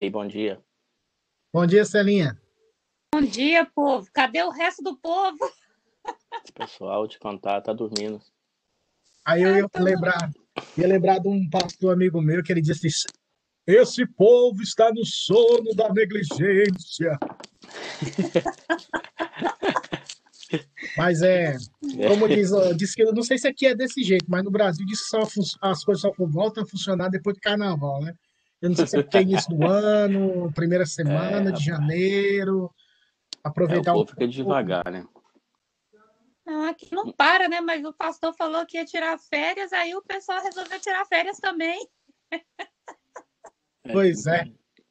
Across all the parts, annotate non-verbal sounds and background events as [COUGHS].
E bom dia. Bom dia, Celinha. Bom dia, povo. Cadê o resto do povo? [LAUGHS] Esse pessoal te contar tá dormindo. Aí eu ia lembrar, ia lembrar de um pastor amigo meu que ele disse: Esse povo está no sono da negligência. [LAUGHS] Mas é, como diz, diz que eu não sei se aqui é desse jeito, mas no Brasil diz que só, as coisas só voltam a funcionar depois do carnaval, né? Eu não sei se é porque é início do ano, primeira semana é, de janeiro. Aproveitar é, o povo um fica devagar, né? Não, aqui não para, né? Mas o pastor falou que ia tirar férias, aí o pessoal resolveu tirar férias também. Pois é.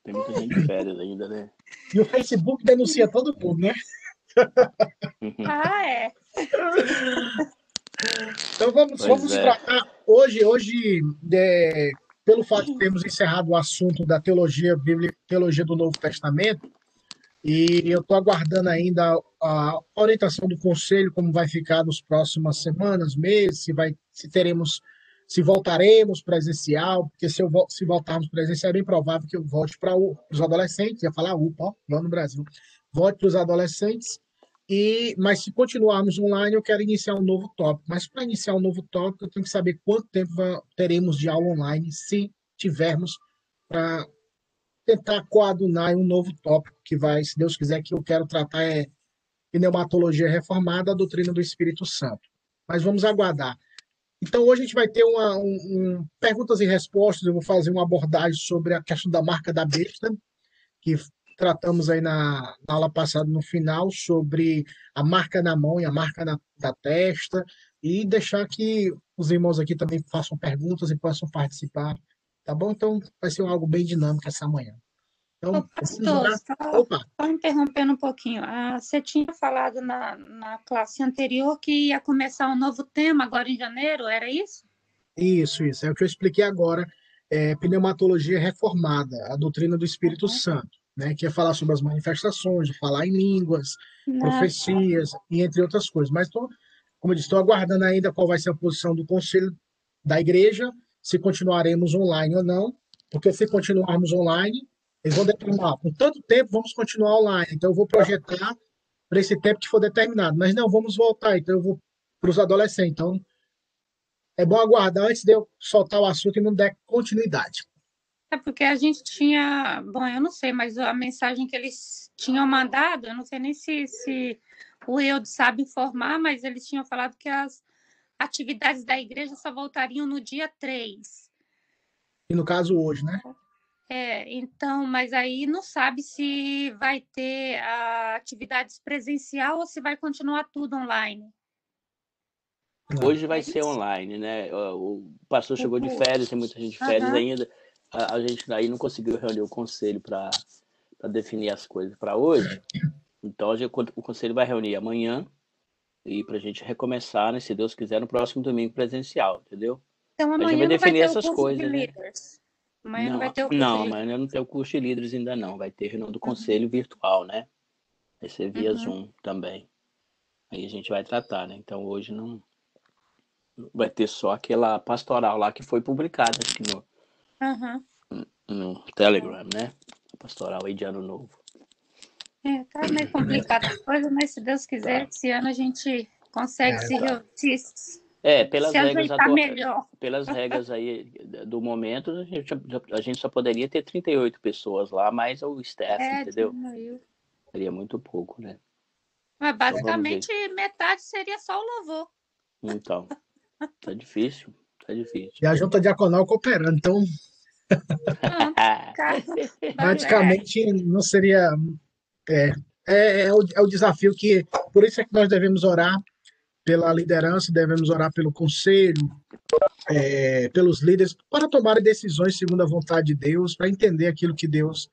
Tem muita gente de férias ainda, né? E o Facebook denuncia todo mundo, né? Ah, é. Então vamos, vamos é. tratar hoje, hoje é, pelo fato de termos encerrado o assunto da teologia bíblica, teologia do Novo Testamento, e eu estou aguardando ainda a orientação do conselho, como vai ficar nas próximas semanas, meses, se, vai, se teremos, se voltaremos presencial, porque se, eu, se voltarmos presencial, é bem provável que eu volte para os adolescentes, ia falar UPA, ó, lá no Brasil, volte para os adolescentes, e, mas se continuarmos online, eu quero iniciar um novo tópico. Mas para iniciar um novo tópico, eu tenho que saber quanto tempo teremos de aula online, se tivermos, para tentar coadunar um novo tópico que vai, se Deus quiser, que eu quero tratar é pneumatologia reformada, a doutrina do Espírito Santo. Mas vamos aguardar. Então, hoje a gente vai ter uma, um, um, perguntas e respostas. Eu vou fazer uma abordagem sobre a questão da marca da besta, que tratamos aí na, na aula passada, no final, sobre a marca na mão e a marca na, da testa, e deixar que os irmãos aqui também façam perguntas e possam participar, tá bom? Então, vai ser algo bem dinâmico essa manhã. Então, pastor, só, só, interrompendo um pouquinho. Ah, você tinha falado na, na classe anterior que ia começar um novo tema agora em janeiro, era isso? Isso, isso. É o que eu expliquei agora. É, pneumatologia reformada, a doutrina do Espírito uhum. Santo né, que é falar sobre as manifestações, de falar em línguas, Nossa. profecias e entre outras coisas. Mas tô, como eu disse, estou aguardando ainda qual vai ser a posição do conselho da igreja, se continuaremos online ou não, porque se continuarmos online, eles vão determinar, com tanto tempo vamos continuar online, então eu vou projetar para esse tempo que for determinado, mas não, vamos voltar, então eu vou para os adolescentes, então é bom aguardar antes de eu soltar o assunto e não der continuidade. É porque a gente tinha, bom, eu não sei, mas a mensagem que eles tinham mandado, eu não sei nem se, se o Eudo sabe informar, mas eles tinham falado que as atividades da igreja só voltariam no dia 3. E no caso hoje, né? É, então, mas aí não sabe se vai ter a atividades presencial ou se vai continuar tudo online. Hoje vai ser online, né? O pastor chegou de férias, tem muita gente de férias uhum. ainda a, a gente aí não conseguiu reunir o conselho para definir as coisas para hoje. Então gente, o conselho vai reunir amanhã e para a gente recomeçar, né, se Deus quiser, no próximo domingo presencial, entendeu? Então amanhã a gente vai definir vai essas coisas. Né? Amanhã não, não, vai ter o Não, amanhã não tem o curso de líderes ainda não. Vai ter reunião do uhum. conselho virtual, né? Vai ser via uhum. Zoom também. Aí a gente vai tratar, né? Então hoje não vai ter só aquela pastoral lá que foi publicada aqui no, Uhum. No Telegram, né? Pastoral aí de ano novo. É, tá meio complicada a coisa, mas se Deus quiser, tá. esse ano a gente consegue é, se, tá. se, é, pelas se regras melhor. Pelas regras aí do momento, a gente, a gente só poderia ter 38 pessoas lá, mais o staff, é, entendeu? Diminuiu. Seria muito pouco, né? Mas então, basicamente então, metade seria só o louvor. Então, tá difícil, tá difícil. E a junta diaconal cooperando, então Praticamente não seria. É, é, é, o, é o desafio que. Por isso é que nós devemos orar pela liderança, devemos orar pelo conselho, é, pelos líderes, para tomar decisões segundo a vontade de Deus, para entender aquilo que Deus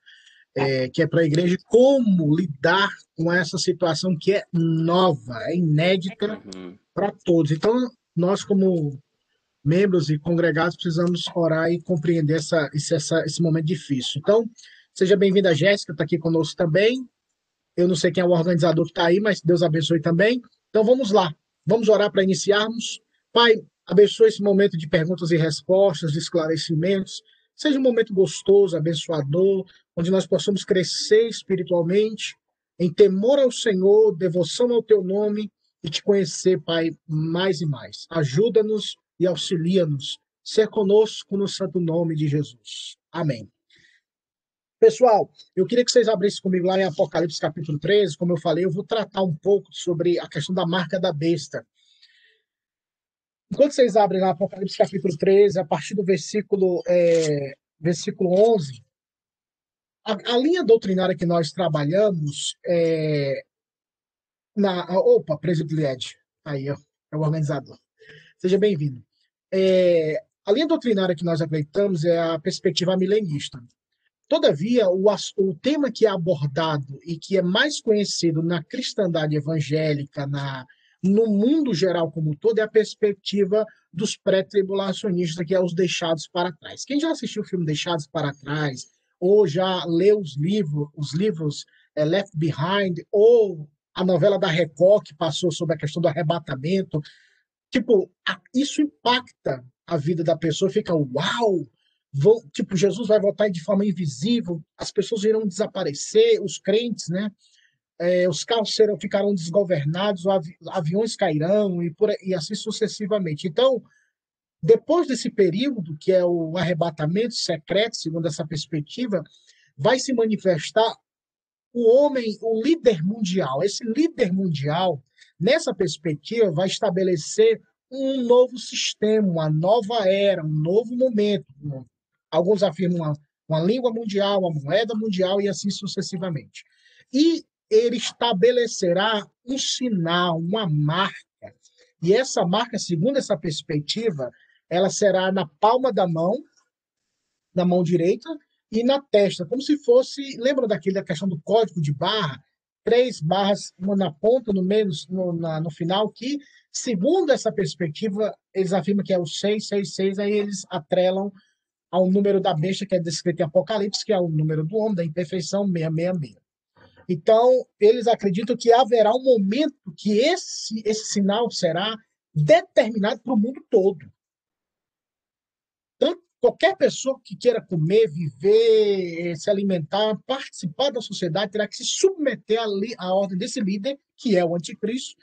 é, quer para a igreja e como lidar com essa situação que é nova, é inédita uhum. para todos. Então, nós, como membros e congregados precisamos orar e compreender essa, esse, essa, esse momento difícil. Então, seja bem-vinda, Jéssica, está aqui conosco também. Eu não sei quem é o organizador que está aí, mas Deus abençoe também. Então, vamos lá. Vamos orar para iniciarmos. Pai, Abençoe esse momento de perguntas e respostas, de esclarecimentos. Seja um momento gostoso, abençoador, onde nós possamos crescer espiritualmente, em temor ao Senhor, devoção ao teu nome e te conhecer, Pai, mais e mais. Ajuda-nos e auxilia-nos. Ser conosco no santo nome de Jesus. Amém. Pessoal, eu queria que vocês abrissem comigo lá em Apocalipse capítulo 13. Como eu falei, eu vou tratar um pouco sobre a questão da marca da besta. Enquanto vocês abrem lá Apocalipse capítulo 13, a partir do versículo, é, versículo 11, a, a, linha doutrinária que nós trabalhamos é, na. Opa, presidente Lied, aí, ó, é o organizador. Seja bem-vindo. É, a linha doutrinária que nós acreditamos é a perspectiva milenista. Todavia, o, o tema que é abordado e que é mais conhecido na cristandade evangélica, na, no mundo geral como um todo, é a perspectiva dos pré-tribulacionistas, que é os deixados para trás. Quem já assistiu o filme Deixados para Trás, ou já leu os livros, os livros é, Left Behind, ou a novela da Record, que passou sobre a questão do arrebatamento, tipo, isso impacta a vida da pessoa, fica uau, vão, tipo, Jesus vai voltar de forma invisível, as pessoas irão desaparecer, os crentes, né? É, os carros serão, ficarão desgovernados, avi, aviões cairão e, por, e assim sucessivamente. Então, depois desse período, que é o arrebatamento secreto, segundo essa perspectiva, vai se manifestar o homem, o líder mundial. Esse líder mundial, nessa perspectiva, vai estabelecer um novo sistema, uma nova era, um novo momento, Alguns afirmam uma, uma língua mundial, uma moeda mundial e assim sucessivamente. E ele estabelecerá um sinal, uma marca. E essa marca, segundo essa perspectiva, ela será na palma da mão, na mão direita, e na testa, como se fosse. Lembra daquele da questão do código de barra? Três barras, uma na ponta, no meio, no, na, no final, que, segundo essa perspectiva, eles afirmam que é o 666, aí eles atrelam ao número da besta que é descrito em Apocalipse, que é o número do homem, da imperfeição 666. Então, eles acreditam que haverá um momento que esse, esse sinal será determinado para o mundo todo. Então, qualquer pessoa que queira comer, viver, se alimentar, participar da sociedade, terá que se submeter à ordem desse líder, que é o anticristo,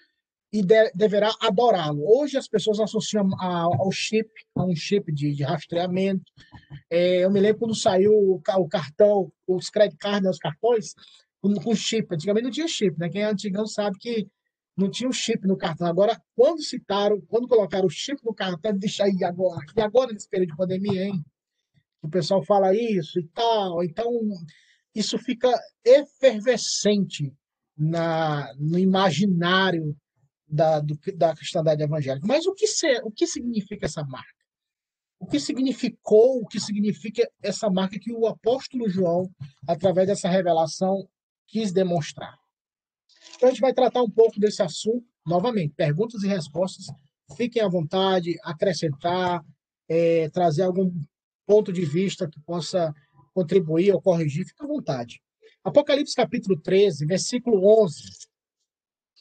e de, deverá adorá-lo. Hoje as pessoas associam ao chip, a um chip de, de rastreamento. É, eu me lembro quando saiu o, o cartão, os credit cards, né, os cartões, com, com, chip. Antigamente não tinha chip, né? Quem é antigão sabe que não tinha o chip no cartão. Agora, quando citaram, quando colocaram o chip no cartão, deixa aí agora. E agora, nesse período de pandemia, hein? O pessoal fala isso e tal. Então, isso fica efervescente na, no imaginário da, do, da cristandade evangélica. Mas o que, ser, o que significa essa marca? O que significou, o que significa essa marca que o apóstolo João, através dessa revelação, quis demonstrar? Então a gente vai tratar um pouco desse assunto, novamente, perguntas e respostas. Fiquem à vontade, acrescentar, é, trazer algum ponto de vista que possa contribuir ou corrigir, fique à vontade. Apocalipse capítulo 13, versículo 11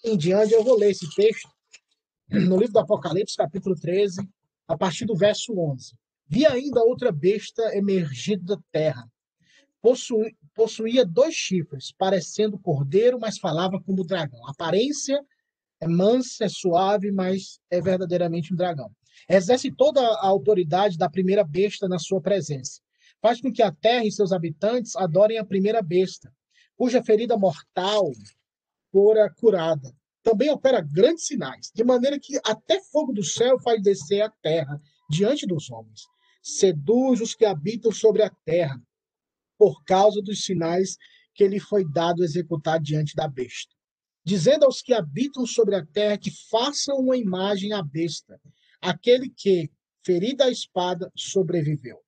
em diante, eu vou ler esse texto no livro do Apocalipse, capítulo 13, a partir do verso 11. Vi ainda outra besta emergida da terra. Possuía dois chifres, parecendo cordeiro, mas falava como dragão. A aparência é mansa, é suave, mas é verdadeiramente um dragão. Exerce toda a autoridade da primeira besta na sua presença. Faz com que a terra e seus habitantes adorem a primeira besta, cuja ferida mortal fora curada. Também opera grandes sinais, de maneira que até fogo do céu faz descer a terra diante dos homens. Seduz os que habitam sobre a terra, por causa dos sinais que lhe foi dado executar diante da besta. Dizendo aos que habitam sobre a terra que façam uma imagem à besta, aquele que, ferida a espada, sobreviveu.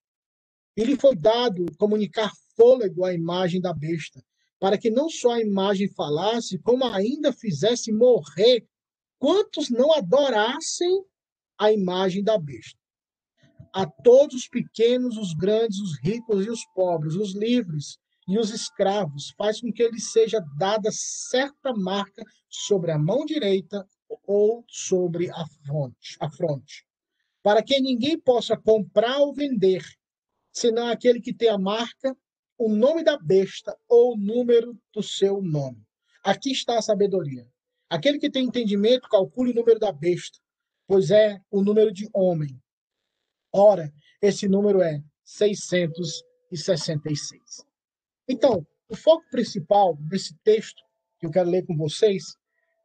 E lhe foi dado comunicar fôlego à imagem da besta, para que não só a imagem falasse, como ainda fizesse morrer quantos não adorassem a imagem da besta. A todos os pequenos, os grandes, os ricos e os pobres, os livres e os escravos, faz com que lhes seja dada certa marca sobre a mão direita ou sobre a fronte. A fronte. para que ninguém possa comprar ou vender, senão aquele que tem a marca, o nome da besta ou o número do seu nome. Aqui está a sabedoria. Aquele que tem entendimento, calcule o número da besta, pois é o número de homem. Ora, esse número é 666. Então, o foco principal desse texto que eu quero ler com vocês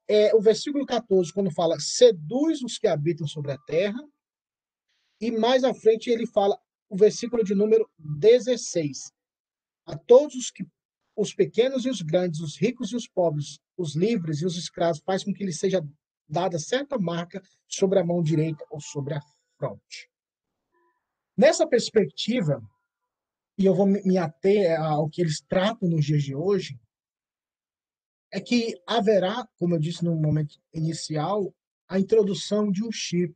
é o versículo 14, quando fala seduz os que habitam sobre a terra, e mais à frente ele fala o versículo de número 16. A todos os que os pequenos e os grandes, os ricos e os pobres, os livres e os escravos, faz com que lhe seja dada certa marca sobre a mão direita ou sobre a fronte. Nessa perspectiva, e eu vou me ater ao que eles tratam nos dias de hoje, é que haverá, como eu disse no momento inicial, a introdução de um chip,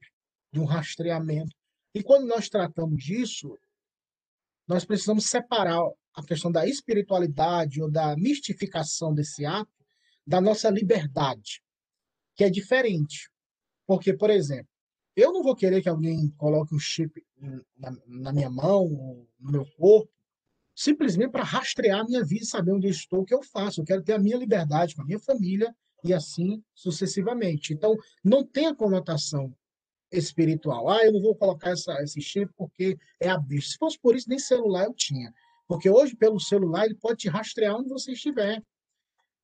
de um rastreamento. E quando nós tratamos disso, nós precisamos separar a questão da espiritualidade ou da mistificação desse ato da nossa liberdade, que é diferente. Porque, por exemplo, eu não vou querer que alguém coloque um chip na, na minha mão, no meu corpo, simplesmente para rastrear a minha vida e saber onde eu estou, o que eu faço. Eu quero ter a minha liberdade com a minha família e assim sucessivamente. Então, não tem a conotação espiritual. Ah, eu não vou colocar essa, esse chip porque é a bicha. Se fosse por isso, nem celular eu tinha. Porque hoje, pelo celular, ele pode te rastrear onde você estiver.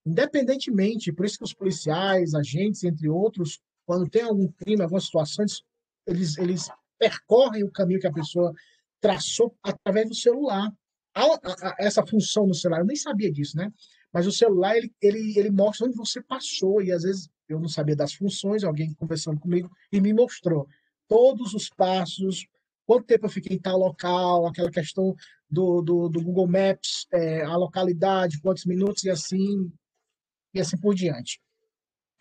Independentemente, por isso que os policiais, agentes, entre outros, quando tem algum crime, algumas situações, eles, eles percorrem o caminho que a pessoa traçou através do celular. Há, há, há essa função no celular, eu nem sabia disso, né? Mas o celular, ele, ele, ele mostra onde você passou, e às vezes eu não sabia das funções, alguém conversando comigo e me mostrou todos os passos, quanto tempo eu fiquei em tal local, aquela questão do, do, do Google Maps, é, a localidade, quantos minutos e assim, e assim por diante.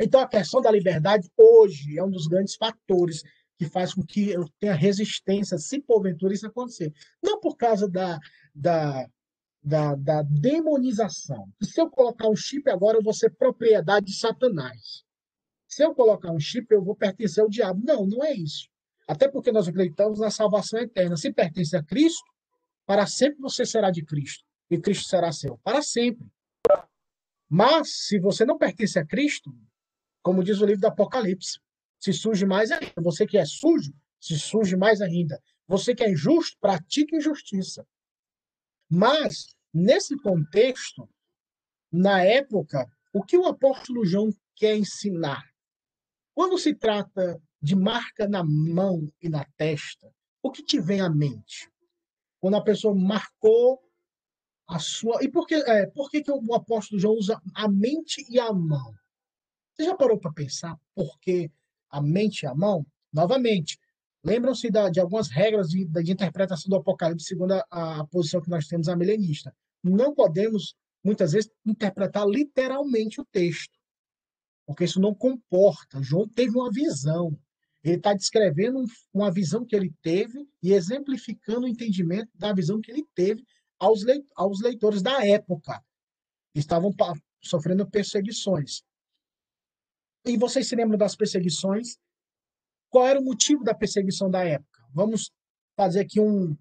Então, a questão da liberdade hoje é um dos grandes fatores que faz com que eu tenha resistência, se porventura isso acontecer. Não por causa da, da, da, da demonização. Se eu colocar um chip agora, eu vou ser propriedade de Satanás. Se eu colocar um chip, eu vou pertencer ao diabo. Não, não é isso. Até porque nós acreditamos na salvação eterna. Se pertence a Cristo, para sempre você será de Cristo. E Cristo será seu. Para sempre. Mas, se você não pertence a Cristo, como diz o livro do Apocalipse, se surge mais ainda. Você que é sujo, se surge mais ainda. Você que é injusto, pratique injustiça. Mas, nesse contexto, na época, o que o apóstolo João quer ensinar? Quando se trata de marca na mão e na testa, o que te vem à mente? Quando a pessoa marcou a sua. E por que, é, por que, que o apóstolo João usa a mente e a mão? Você já parou para pensar por que a mente e a mão? Novamente, lembram-se de algumas regras de, de, interpretação do Apocalipse, segundo a, a posição que nós temos a milenista. Não podemos, muitas vezes, interpretar literalmente o texto porque isso não comporta. João teve uma visão. Ele está descrevendo uma visão que ele teve e exemplificando o entendimento da visão que ele teve aos, aos leitores da época, que estavam sofrendo perseguições. E vocês se lembram das perseguições? Qual era o motivo da perseguição da época? Vamos fazer aqui um,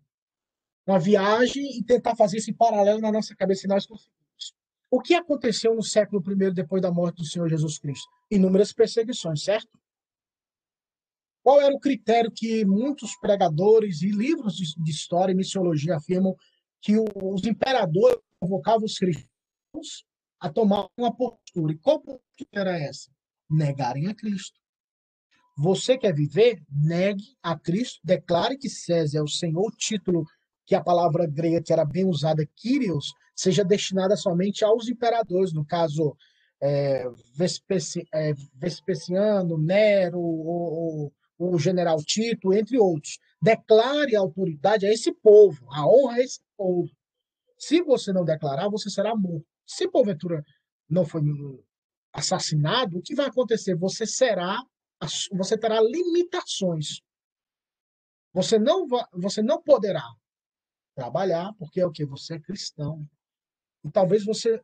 uma viagem e tentar fazer esse paralelo na nossa cabeça e nós conseguimos. O que aconteceu no século I depois da morte do Senhor Jesus Cristo? Inúmeras perseguições, certo? Qual era o critério que muitos pregadores e livros de, história e missiologia afirmam que os imperadores convocavam os cristãos a tomar uma postura? E qual postura era essa? Negarem a Cristo. Você quer viver? Negue a Cristo, declare que César é o Senhor, título que a palavra grega que era bem usada, Kyrios, seja destinada somente aos imperadores, no caso é, Vespeci, é, Vespeciano, Nero, o, o, o, general Tito, entre outros. Declare a autoridade a esse povo, a honra a esse povo. Se você não declarar, você será morto. Se porventura não foi assassinado, o que vai acontecer? Você será, você terá limitações. Você não, você não poderá trabalhar, porque é o que? Você é cristão. E talvez você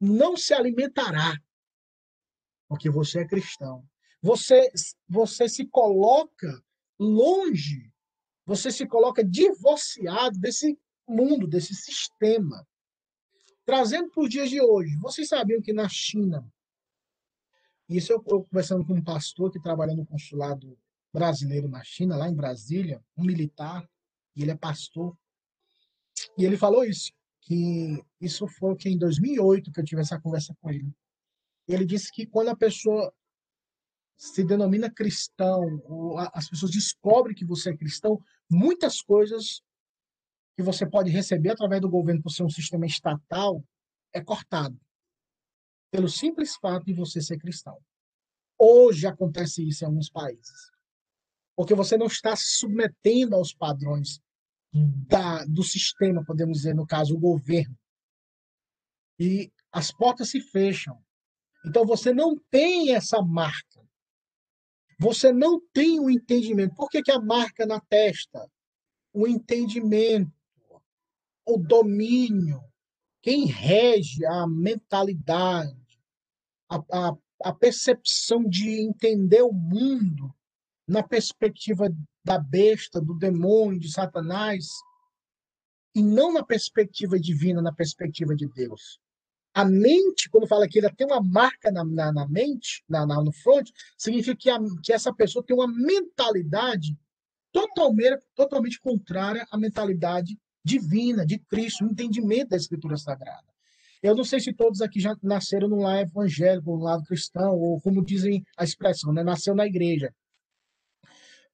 não se alimentará, porque você é cristão. Você, você se coloca longe, você se coloca divorciado desse mundo, desse sistema. Trazendo para os dias de hoje, vocês sabiam que na China, isso eu, eu conversando com um pastor que trabalha no consulado brasileiro na China, lá em Brasília, um militar, e ele é pastor, e ele falou isso, que isso foi que em 2008 que eu tive essa conversa com ele. Ele disse que quando a pessoa se denomina cristão, ou as pessoas descobrem que você é cristão, muitas coisas que você pode receber através do governo por ser um sistema estatal é cortado. Pelo simples fato de você ser cristão. Hoje acontece isso em alguns países. Porque você não está se submetendo aos padrões da, do sistema, podemos dizer, no caso, o governo. E as portas se fecham. Então você não tem essa marca. Você não tem o entendimento. Por que, que a marca na testa? O entendimento, o domínio, quem rege a mentalidade, a, a, a percepção de entender o mundo na perspectiva da besta, do demônio, de Satanás, e não na perspectiva divina, na perspectiva de Deus. A mente, quando fala que ele tem uma marca na, na, na mente, na, na, no front, significa que, a, que essa pessoa tem uma mentalidade totalmente, totalmente contrária à mentalidade divina, de Cristo, o entendimento da Escritura Sagrada. Eu não sei se todos aqui já nasceram num lar evangélico, num lado cristão, ou como dizem a expressão, né? nasceu na igreja.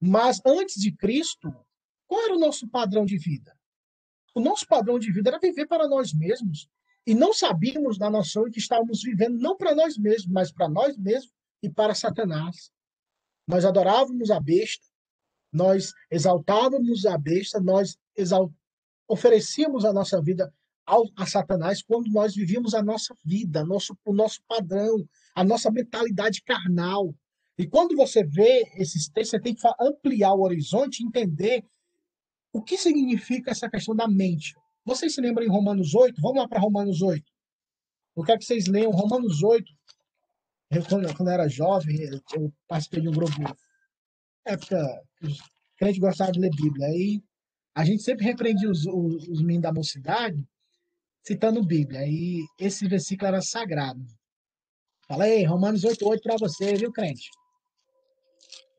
Mas antes de Cristo, qual era o nosso padrão de vida? O nosso padrão de vida era viver para nós mesmos. E não sabíamos na noção que estávamos vivendo não para nós mesmos, mas para nós mesmos e para Satanás. Nós adorávamos a besta, nós exaltávamos a besta, nós exalt... oferecíamos a nossa vida ao, a Satanás quando nós vivíamos a nossa vida, nosso, o nosso padrão, a nossa mentalidade carnal. E quando você vê esses textos, você tem que ampliar o horizonte e entender o que significa essa questão da mente. Vocês se lembram em Romanos 8? Vamos lá para Romanos 8. Eu quero que vocês leiam Romanos 8. Eu, quando, quando eu era jovem, eu participei de um grupo, época que os crentes gostavam de ler Bíblia. Aí a gente sempre repreendia os, os, os meninos da mocidade citando Bíblia. E esse versículo era sagrado. Falei, Romanos 8, 8 para você, viu, crente?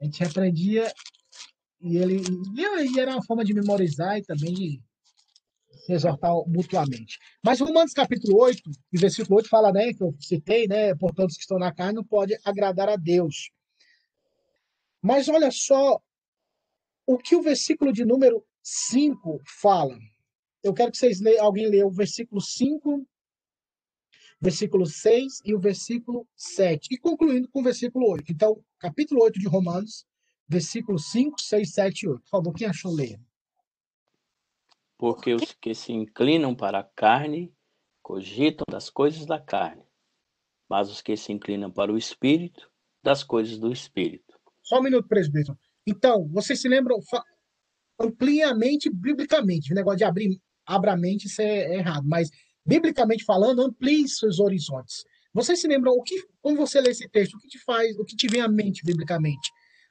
A gente repreendia e ele e era uma forma de memorizar e também de se exortar mutuamente. Mas Romanos capítulo 8, e versículo 8 fala, né, que eu citei, né, por todos que estão na carne não pode agradar a Deus. Mas olha só o que o versículo de número 5 fala. Eu quero que vocês leiam, alguém leia o versículo 5, versículo 6 e o versículo 7. E concluindo com o versículo 8. Então, capítulo 8 de Romanos, versículo 5, 6, 7 e 8. Por favor, quem achou ler? Porque os que se inclinam para a carne cogitam das coisas da carne, mas os que se inclinam para o espírito, das coisas do espírito. Só um minuto, presbítero. Então, vocês se lembram ampliamente, biblicamente, o negócio de abrir, abra a mente, isso é, é errado, mas biblicamente falando, amplie seus horizontes. Vocês se lembram o que, quando você lê esse texto, o que te faz, o que te vem à mente biblicamente?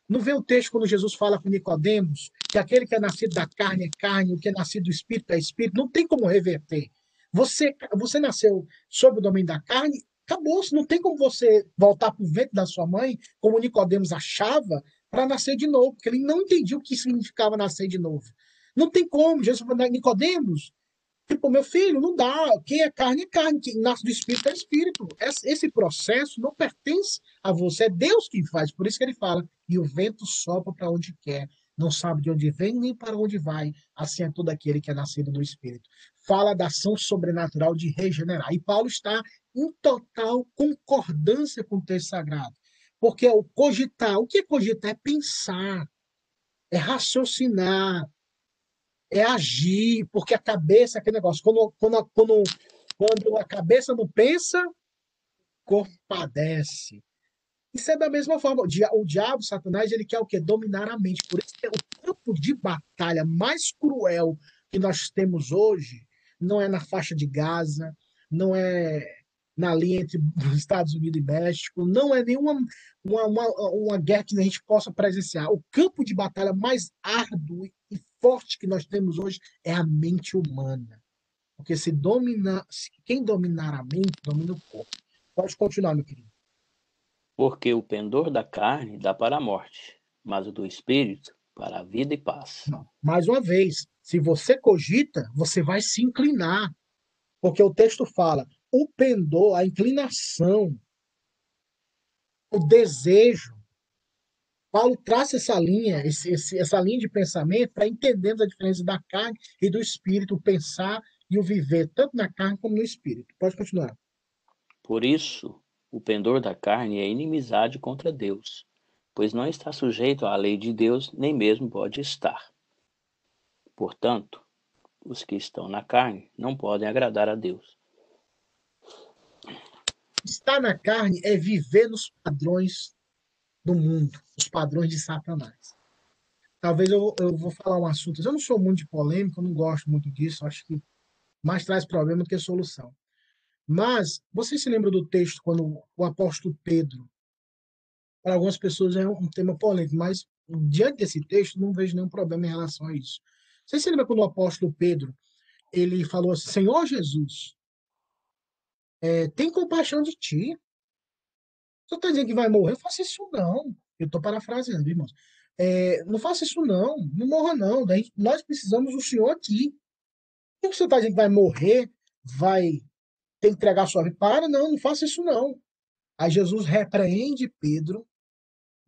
Não vê o texto quando Jesus fala com Nicodemos que aquele que é nascido da carne é carne, o que é nascido do espírito é espírito, não tem como reverter. Você, você nasceu sob o domínio da carne, acabou, não tem como você voltar para o ventre da sua mãe, como Nicodemos achava, para nascer de novo, porque ele não entendia o que significava nascer de novo. Não tem como. Jesus falou, Nicodemos, Tipo, meu filho, não dá. Quem é carne é carne, quem nasce do espírito é espírito. Esse processo não pertence a você, é Deus quem faz. Por isso que ele fala: e o vento sopra para onde quer, não sabe de onde vem nem para onde vai. Assim é todo aquele que é nascido do espírito. Fala da ação sobrenatural de regenerar. E Paulo está em total concordância com o texto sagrado. Porque o cogitar, o que é cogitar? É pensar, é raciocinar, é agir, porque a cabeça, aquele negócio, quando, quando, quando, quando a cabeça não pensa, o corpo padece. Isso é da mesma forma. O diabo, Satanás, ele quer o quê? Dominar a mente. Por isso que o campo de batalha mais cruel que nós temos hoje não é na faixa de Gaza, não é na linha entre os [LAUGHS] Estados Unidos e México, não é nenhuma uma, uma, uma guerra que a gente possa presenciar. O campo de batalha mais árduo e forte que nós temos hoje é a mente humana. Porque se domina, quem dominar a mente, domina o corpo. Pode continuar, meu querido. Porque o pendor da carne dá para a morte, mas o do espírito para a vida e paz. Não. Mais uma vez, se você cogita, você vai se inclinar. Porque o texto fala: o pendor, a inclinação, o desejo. Paulo traça essa linha, esse, esse, essa linha de pensamento para entendermos a diferença da carne e do espírito, o pensar e o viver, tanto na carne como no espírito. Pode continuar. Por isso, o pendor da carne é inimizade contra Deus, pois não está sujeito à lei de Deus, nem mesmo pode estar. Portanto, os que estão na carne não podem agradar a Deus. Estar na carne é viver nos padrões do mundo, os padrões de Satanás. Talvez eu, eu vou falar um assunto. Eu não sou muito de polêmica, eu não gosto muito disso. Acho que mais traz problema do que solução. Mas você se lembra do texto quando o apóstolo Pedro, para algumas pessoas é um tema polêmico, mas diante desse texto não vejo nenhum problema em relação a isso. Você se lembra quando o apóstolo Pedro ele falou assim: Senhor Jesus, é, tem compaixão de ti. Você está dizendo que vai morrer? Faça isso não. Eu estou parafraseando, irmãos. É, não faça isso não. Não morra não. Daí nós precisamos do Senhor aqui. O que você está dizendo que vai morrer? Vai ter que entregar sua vida? Para, não, não faça isso não. Aí Jesus repreende Pedro,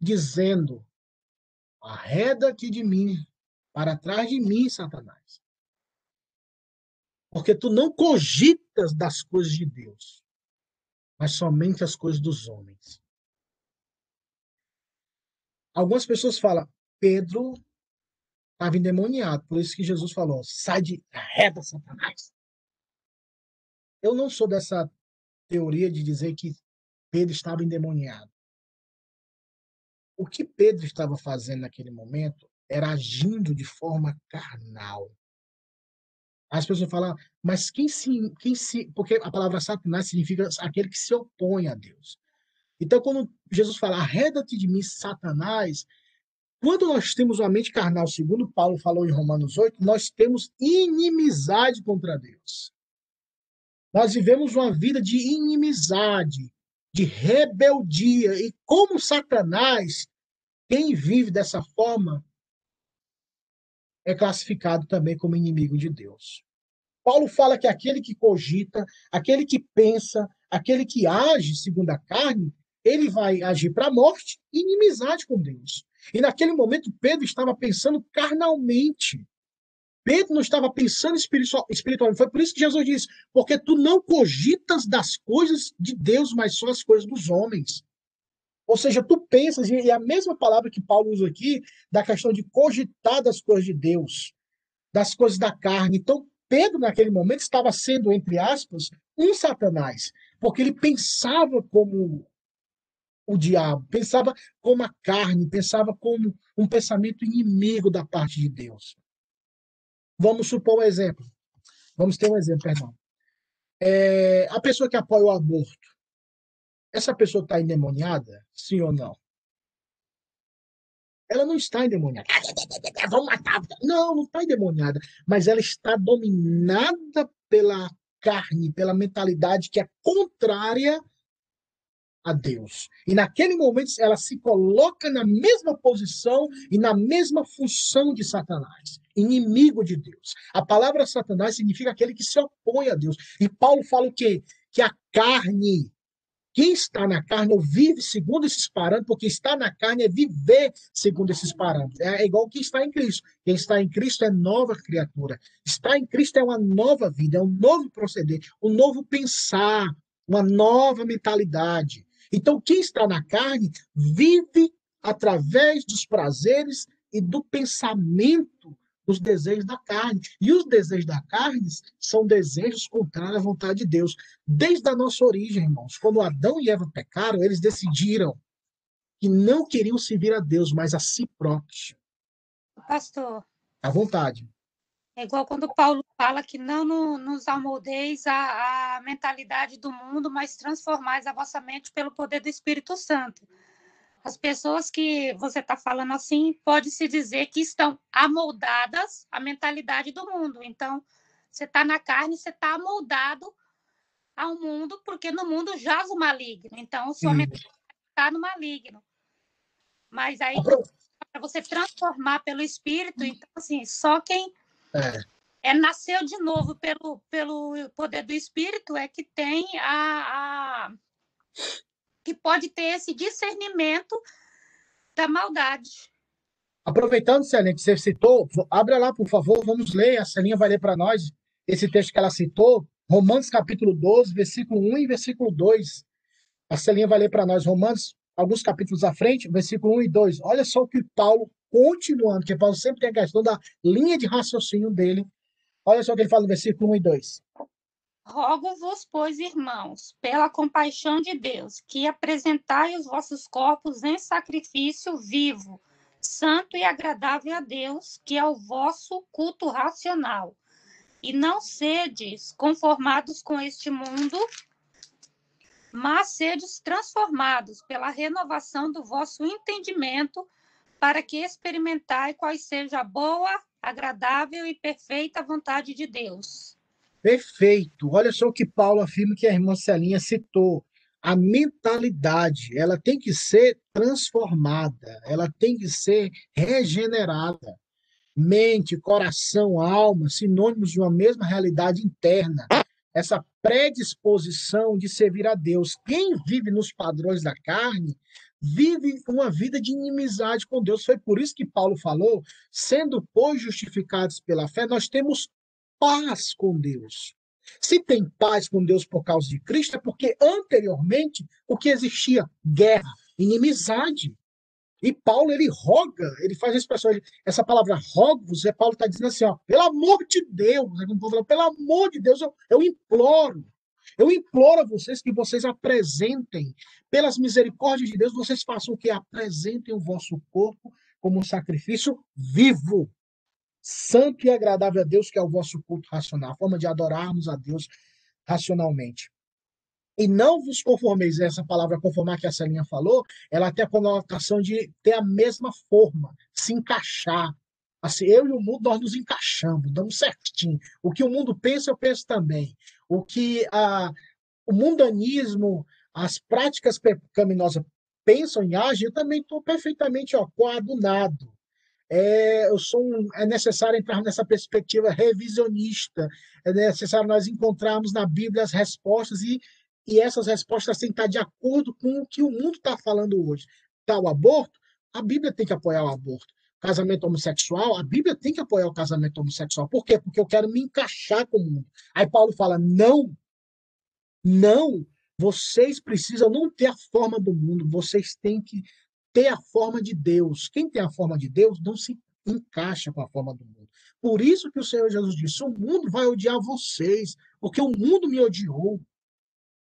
dizendo: Arreda aqui de mim, para trás de mim, Satanás. Porque tu não cogitas das coisas de Deus, mas somente as coisas dos homens. Algumas pessoas falam, Pedro estava endemoniado, por isso que Jesus falou, sai de reda, Satanás. Eu não sou dessa teoria de dizer que Pedro estava endemoniado. O que Pedro estava fazendo naquele momento era agindo de forma carnal. As pessoas falam, mas quem se, quem se. Porque a palavra Satanás significa aquele que se opõe a Deus. Então, quando Jesus fala, arreda-te de mim, Satanás, quando nós temos uma mente carnal, segundo Paulo falou em Romanos 8, nós temos inimizade contra Deus. Nós vivemos uma vida de inimizade, de rebeldia. E como Satanás, quem vive dessa forma, é classificado também como inimigo de Deus. Paulo fala que aquele que cogita, aquele que pensa, aquele que age segundo a carne, ele vai agir para a morte e inimizade com Deus. E naquele momento Pedro estava pensando carnalmente. Pedro não estava pensando espiritualmente. Foi por isso que Jesus disse: porque tu não cogitas das coisas de Deus, mas só as coisas dos homens. Ou seja, tu pensas, e é a mesma palavra que Paulo usa aqui, da questão de cogitar das coisas de Deus, das coisas da carne. Então, Pedro, naquele momento, estava sendo, entre aspas, um Satanás, porque ele pensava como o diabo, pensava como a carne, pensava como um pensamento inimigo da parte de Deus. Vamos supor um exemplo. Vamos ter um exemplo, perdão. É, a pessoa que apoia o aborto, essa pessoa está endemoniada? Sim ou não? Ela não está endemoniada. Vamos matar. Não, não está endemoniada. Mas ela está dominada pela carne, pela mentalidade que é contrária a Deus. E naquele momento ela se coloca na mesma posição e na mesma função de Satanás, inimigo de Deus. A palavra Satanás significa aquele que se opõe a Deus. E Paulo fala o quê? Que a carne quem está na carne ou vive segundo esses parâmetros, porque está na carne é viver segundo esses parâmetros. É igual quem está em Cristo. Quem está em Cristo é nova criatura. Estar em Cristo é uma nova vida, é um novo proceder, um novo pensar, uma nova mentalidade. Então, quem está na carne vive através dos prazeres e do pensamento os desejos da carne. E os desejos da carne são desejos contrários à vontade de Deus. Desde a nossa origem, irmãos, quando Adão e Eva pecaram, eles decidiram que não queriam servir a Deus, mas a si próprios. Pastor. À vontade. É igual quando Paulo fala que não no, nos amoldeis a, a mentalidade do mundo, mas transformais a vossa mente pelo poder do Espírito Santo. As pessoas que você está falando assim, pode-se dizer que estão amoldadas à mentalidade do mundo. Então, você está na carne, você está amoldado ao mundo, porque no mundo jaz o maligno. Então, sua mentalidade está no maligno. Mas aí, para você transformar pelo Espírito, então, assim, só quem é. é. nasceu de novo pelo, pelo poder do Espírito é que tem a, a que pode ter esse discernimento da maldade. Aproveitando, Celinha, que você citou, abra lá, por favor, vamos ler, a Celinha vai ler para nós esse texto que ela citou, Romanos capítulo 12, versículo 1 e versículo 2. A Celinha vai ler para nós Romanos, alguns capítulos à frente, versículo 1 e 2. Olha só o que Paulo continuando, porque Paulo sempre tem a questão da linha de raciocínio dele. Olha só o que ele fala no versículo 1 e 2. Rogo-vos, pois, irmãos, pela compaixão de Deus, que apresentai os vossos corpos em sacrifício vivo, santo e agradável a Deus, que é o vosso culto racional. E não sedes conformados com este mundo, mas sedes transformados pela renovação do vosso entendimento, para que experimentai qual seja a boa, agradável e perfeita vontade de Deus. Perfeito. Olha só o que Paulo afirma que a irmã Celinha citou. A mentalidade, ela tem que ser transformada, ela tem que ser regenerada. Mente, coração, alma, sinônimos de uma mesma realidade interna. Essa predisposição de servir a Deus. Quem vive nos padrões da carne vive uma vida de inimizade com Deus. Foi por isso que Paulo falou: sendo, pois, justificados pela fé, nós temos paz com Deus. Se tem paz com Deus por causa de Cristo, é porque anteriormente o que existia? Guerra, inimizade. E Paulo, ele roga, ele faz a expressão, essa palavra rogo-vos, é Paulo está dizendo assim, ó, pelo amor de Deus, pelo amor de Deus, eu, eu imploro, eu imploro a vocês que vocês apresentem, pelas misericórdias de Deus, vocês façam o que? Apresentem o vosso corpo como um sacrifício vivo, santo e agradável a Deus, que é o vosso culto racional, a forma de adorarmos a Deus racionalmente. E não vos conformeis, essa palavra conformar que a Celinha falou, ela tem a conotação de ter a mesma forma, se encaixar. Assim, eu e o mundo, nós nos encaixamos, damos certinho. O que o mundo pensa, eu penso também o que a, o mundanismo, as práticas pecaminosas pensam e agem, eu também estou perfeitamente ó, coadunado. É, eu sou um, é necessário entrar nessa perspectiva revisionista, é necessário nós encontrarmos na Bíblia as respostas e, e essas respostas têm que estar de acordo com o que o mundo está falando hoje. Está o aborto? A Bíblia tem que apoiar o aborto casamento homossexual, a Bíblia tem que apoiar o casamento homossexual. Por quê? Porque eu quero me encaixar com o mundo. Aí Paulo fala: não, não, vocês precisam não ter a forma do mundo, vocês têm que ter a forma de Deus. Quem tem a forma de Deus não se encaixa com a forma do mundo. Por isso que o Senhor Jesus disse: o mundo vai odiar vocês, porque o mundo me odiou.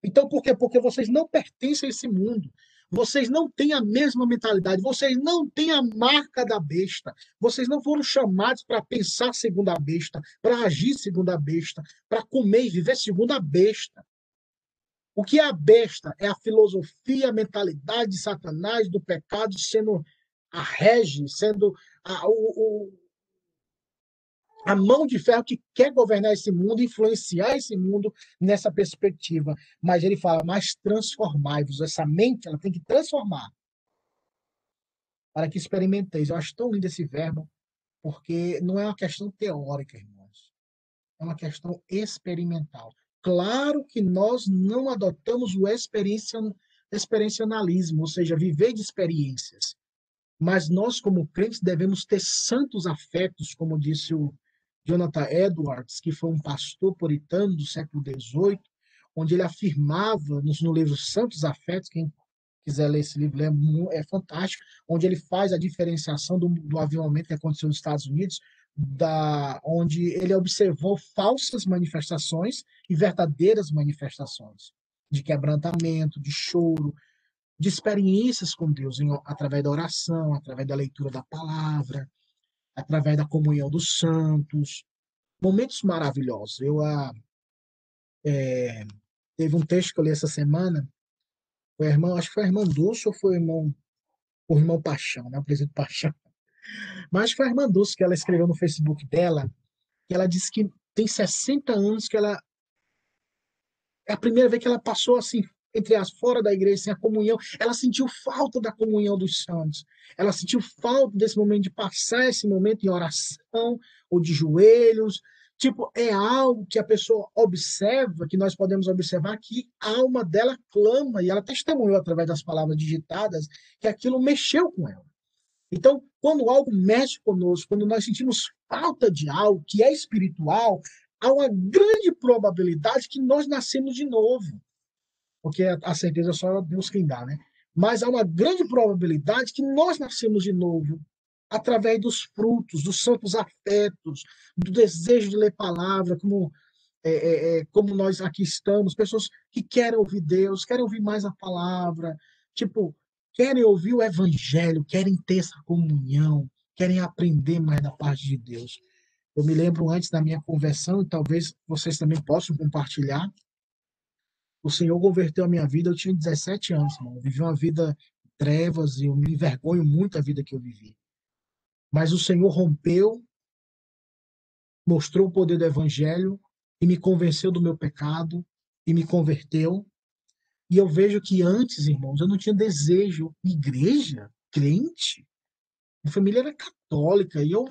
Então, por quê? Porque vocês não pertencem a esse mundo. Vocês não têm a mesma mentalidade, vocês não têm a marca da besta. Vocês não foram chamados para pensar segundo a besta, para agir segundo a besta, para comer e viver segundo a besta. O que é a besta? É a filosofia, a mentalidade de Satanás, do pecado, sendo a rege, sendo a, o, a mão de ferro que quer governar esse mundo, influenciar esse mundo nessa perspectiva. Mas ele fala, mas transformai-vos. Essa mente, ela tem que transformar. Para que experimenteis. Eu acho tão lindo esse verbo, porque não é uma questão teórica, irmãos. É uma questão experimental. Claro que nós não adotamos o experiencialismo, ou seja, viver de experiências. Mas nós, como crentes, devemos ter santos afetos, como disse o Jonathan Edwards, que foi um pastor puritano do século XVIII, onde ele afirmava nos, no livro Santos Afetos, quem quiser ler esse livro é, é fantástico, onde ele faz a diferenciação do, do avivamento que aconteceu nos Estados Unidos, da, onde ele observou falsas manifestações e verdadeiras manifestações de quebrantamento, de choro, de experiências com Deus em, através da oração, através da leitura da palavra, através da comunhão dos santos. momentos maravilhosos. Eu ah, é, teve um texto que eu li essa semana, foi a irmã, acho que foi a irmã Dulce ou foi o irmão, o irmão Paixão, né? O presidente Paixão. Mas foi a irmã Dulce que ela escreveu no Facebook dela, ela disse que tem 60 anos que ela é a primeira vez que ela passou assim entre as fora da igreja, sem a comunhão, ela sentiu falta da comunhão dos santos. Ela sentiu falta desse momento de passar esse momento em oração ou de joelhos. Tipo, é algo que a pessoa observa, que nós podemos observar que a alma dela clama, e ela testemunhou através das palavras digitadas, que aquilo mexeu com ela. Então, quando algo mexe conosco, quando nós sentimos falta de algo que é espiritual, há uma grande probabilidade que nós nascemos de novo porque a certeza só Deus quem dá, né? Mas há uma grande probabilidade que nós nascemos de novo através dos frutos, dos santos afetos, do desejo de ler palavra, como é, é, é, como nós aqui estamos, pessoas que querem ouvir Deus, querem ouvir mais a palavra, tipo, querem ouvir o evangelho, querem ter essa comunhão, querem aprender mais da parte de Deus. Eu me lembro antes da minha conversão, e talvez vocês também possam compartilhar, o Senhor converteu a minha vida, eu tinha 17 anos. Eu vivi uma vida trevas e eu me envergonho muito da vida que eu vivi. Mas o Senhor rompeu, mostrou o poder do evangelho e me convenceu do meu pecado e me converteu. E eu vejo que antes, irmãos, eu não tinha desejo. Igreja, crente, minha família era católica e eu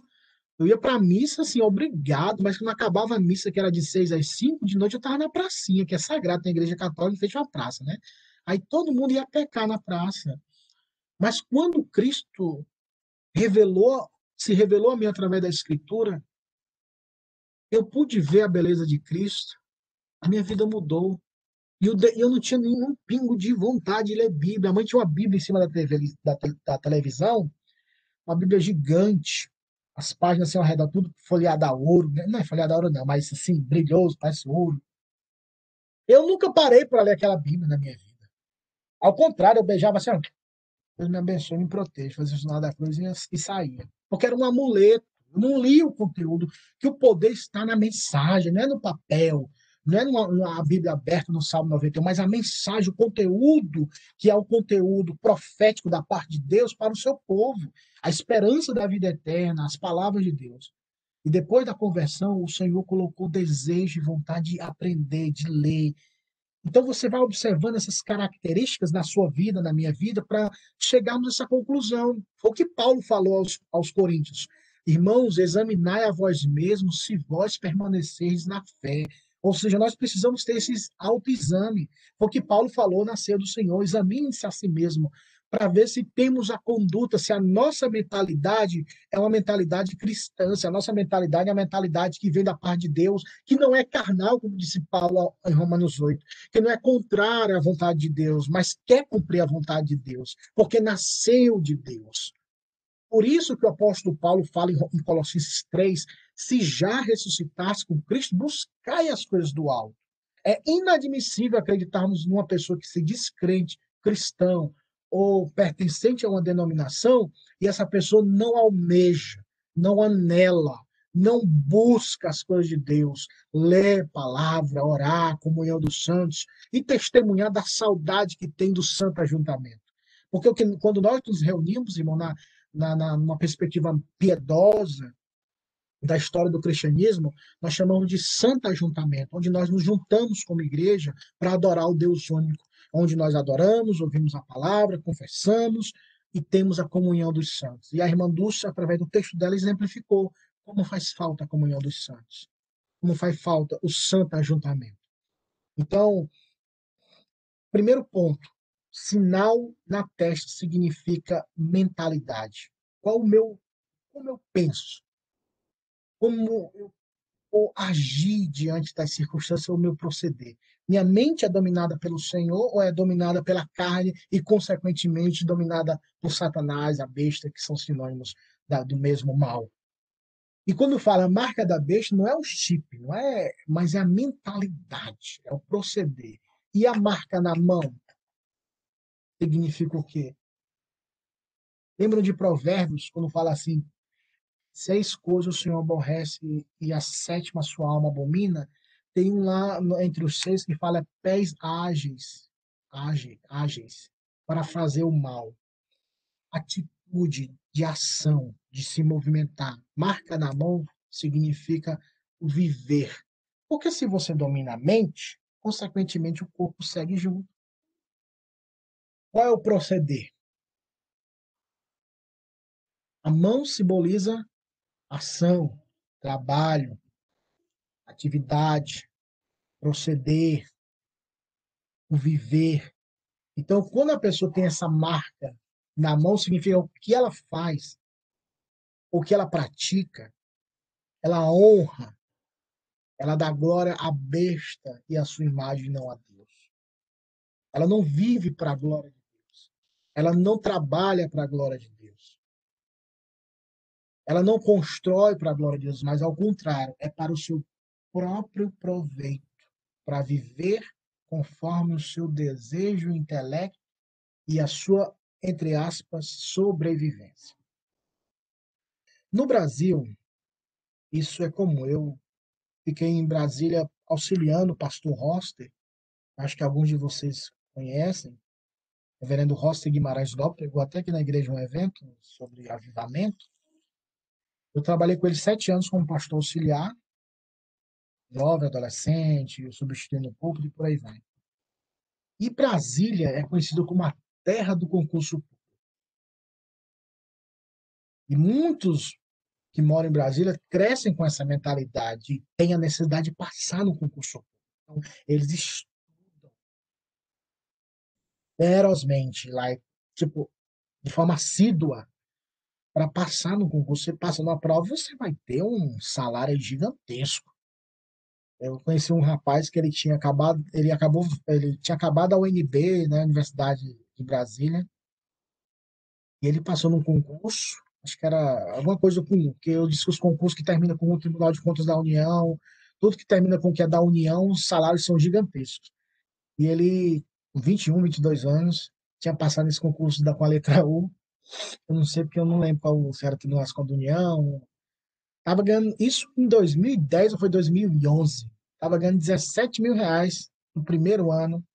eu ia para missa, assim, obrigado, mas quando acabava a missa, que era de seis às cinco, de noite eu estava na pracinha, que é sagrado na igreja católica, frente uma praça, né? Aí todo mundo ia pecar na praça. Mas quando Cristo revelou, se revelou a mim através da Escritura, eu pude ver a beleza de Cristo, a minha vida mudou. E eu, não tinha nenhum pingo de vontade de ler Bíblia. A mãe tinha uma Bíblia em cima da, TV, da, da televisão, uma Bíblia gigante as páginas assim ao redor, tudo folheado a ouro, né? não é folheado a ouro não, mas assim, brilhoso, parece ouro. Eu nunca parei para ler aquela Bíblia na minha vida. Ao contrário, eu beijava assim, Deus me abençoe, me proteja, fazia o sinal da cruz e, e saía. Porque era um amuleto. Eu não li o conteúdo, que o poder está na mensagem, não é no papel, não é numa, numa Bíblia aberta no Salmo 91, mas a mensagem, o conteúdo, que é o conteúdo profético da parte de Deus para o seu povo, a esperança da vida eterna, as palavras de Deus. E depois da conversão, o Senhor colocou desejo e vontade de aprender, de ler. Então você vai observando essas características na sua vida, na minha vida, para chegarmos a essa conclusão. Foi o que Paulo falou aos, aos Coríntios. Irmãos, examinai a vós mesmos se vós permaneceis na fé. Ou seja, nós precisamos ter esse autoexame. Porque Paulo falou na ceia do Senhor, examine-se a si mesmo, para ver se temos a conduta, se a nossa mentalidade é uma mentalidade cristã, se a nossa mentalidade é uma mentalidade que vem da parte de Deus, que não é carnal, como disse Paulo em Romanos 8, que não é contrária à vontade de Deus, mas quer cumprir a vontade de Deus, porque nasceu de Deus. Por isso que o apóstolo Paulo fala em Colossenses 3, se já ressuscitasse com Cristo, buscai as coisas do alto. É inadmissível acreditarmos numa pessoa que se diz crente, cristão ou pertencente a uma denominação e essa pessoa não almeja, não anela, não busca as coisas de Deus, ler palavra, orar, comunhão dos santos e testemunhar da saudade que tem do santo ajuntamento. Porque quando nós nos reunimos, irmão, na, na, na, numa perspectiva piedosa, da história do cristianismo, nós chamamos de santo ajuntamento, onde nós nos juntamos como igreja para adorar o Deus único, onde nós adoramos, ouvimos a palavra, confessamos e temos a comunhão dos santos. E a irmã Dulce, através do texto dela, exemplificou como faz falta a comunhão dos santos, como faz falta o santo ajuntamento. Então, primeiro ponto, sinal na testa significa mentalidade. Qual o meu, como eu penso? como eu vou agir diante das circunstâncias, o meu proceder. Minha mente é dominada pelo Senhor ou é dominada pela carne e, consequentemente, dominada por Satanás, a besta, que são sinônimos da, do mesmo mal? E quando fala marca da besta, não é o chip, não é, mas é a mentalidade, é o proceder. E a marca na mão significa o quê? Lembram de Provérbios, quando fala assim: seis coisas o Senhor aborrece e a sétima sua alma abomina, tem um lá entre os seis que fala pés ágeis, ágeis, ágeis para fazer o mal. Atitude de ação, de se movimentar. Marca na mão significa viver. Porque se você domina a mente, consequentemente o corpo segue junto. Qual é o proceder? A mão simboliza ação, trabalho, atividade, proceder, o viver. Então, quando a pessoa tem essa marca na mão, significa o que ela faz, o que ela pratica, ela honra, ela dá glória à besta e à sua imagem, não a Deus. Ela não vive para a glória de. Ela não trabalha para a glória de Deus. Ela não constrói para a glória de Deus, mas ao contrário, é para o seu próprio proveito, para viver conforme o seu desejo, intelecto e a sua, entre aspas, sobrevivência. No Brasil, isso é comum. Eu fiquei em Brasília auxiliando o pastor Roster, acho que alguns de vocês conhecem, o reverendo Roster Guimarães Lopes, pegou até aqui na igreja um evento sobre avivamento. Eu trabalhei com ele sete anos como pastor auxiliar, jovem, adolescente, substituindo o público e por aí vai. E Brasília é conhecido como a terra do concurso público. E muitos que moram em Brasília crescem com essa mentalidade têm a necessidade de passar no concurso público. Então, eles ferozmente, lá, tipo, de forma assídua para passar no concurso. Você passa numa prova, você vai ter um salário gigantesco. Eu conheci um rapaz que ele tinha acabado, ele acabou, ele tinha acabado a UNB, né, Universidade de Brasília, e ele passou num concurso, acho que era alguma coisa com, que eu disse que os concursos que terminam com o Tribunal de Contas da União, tudo que termina com o que é da União, os salários são gigantescos. E ele, 21, 22 anos, tinha passado nesse concurso da, com a letra U, eu não sei porque eu não lembro qual se era Tribunal de Contas da União, Tava ganhando isso em 2010 ou foi 2011. Tava ganhando 17 mil reais no primeiro ano.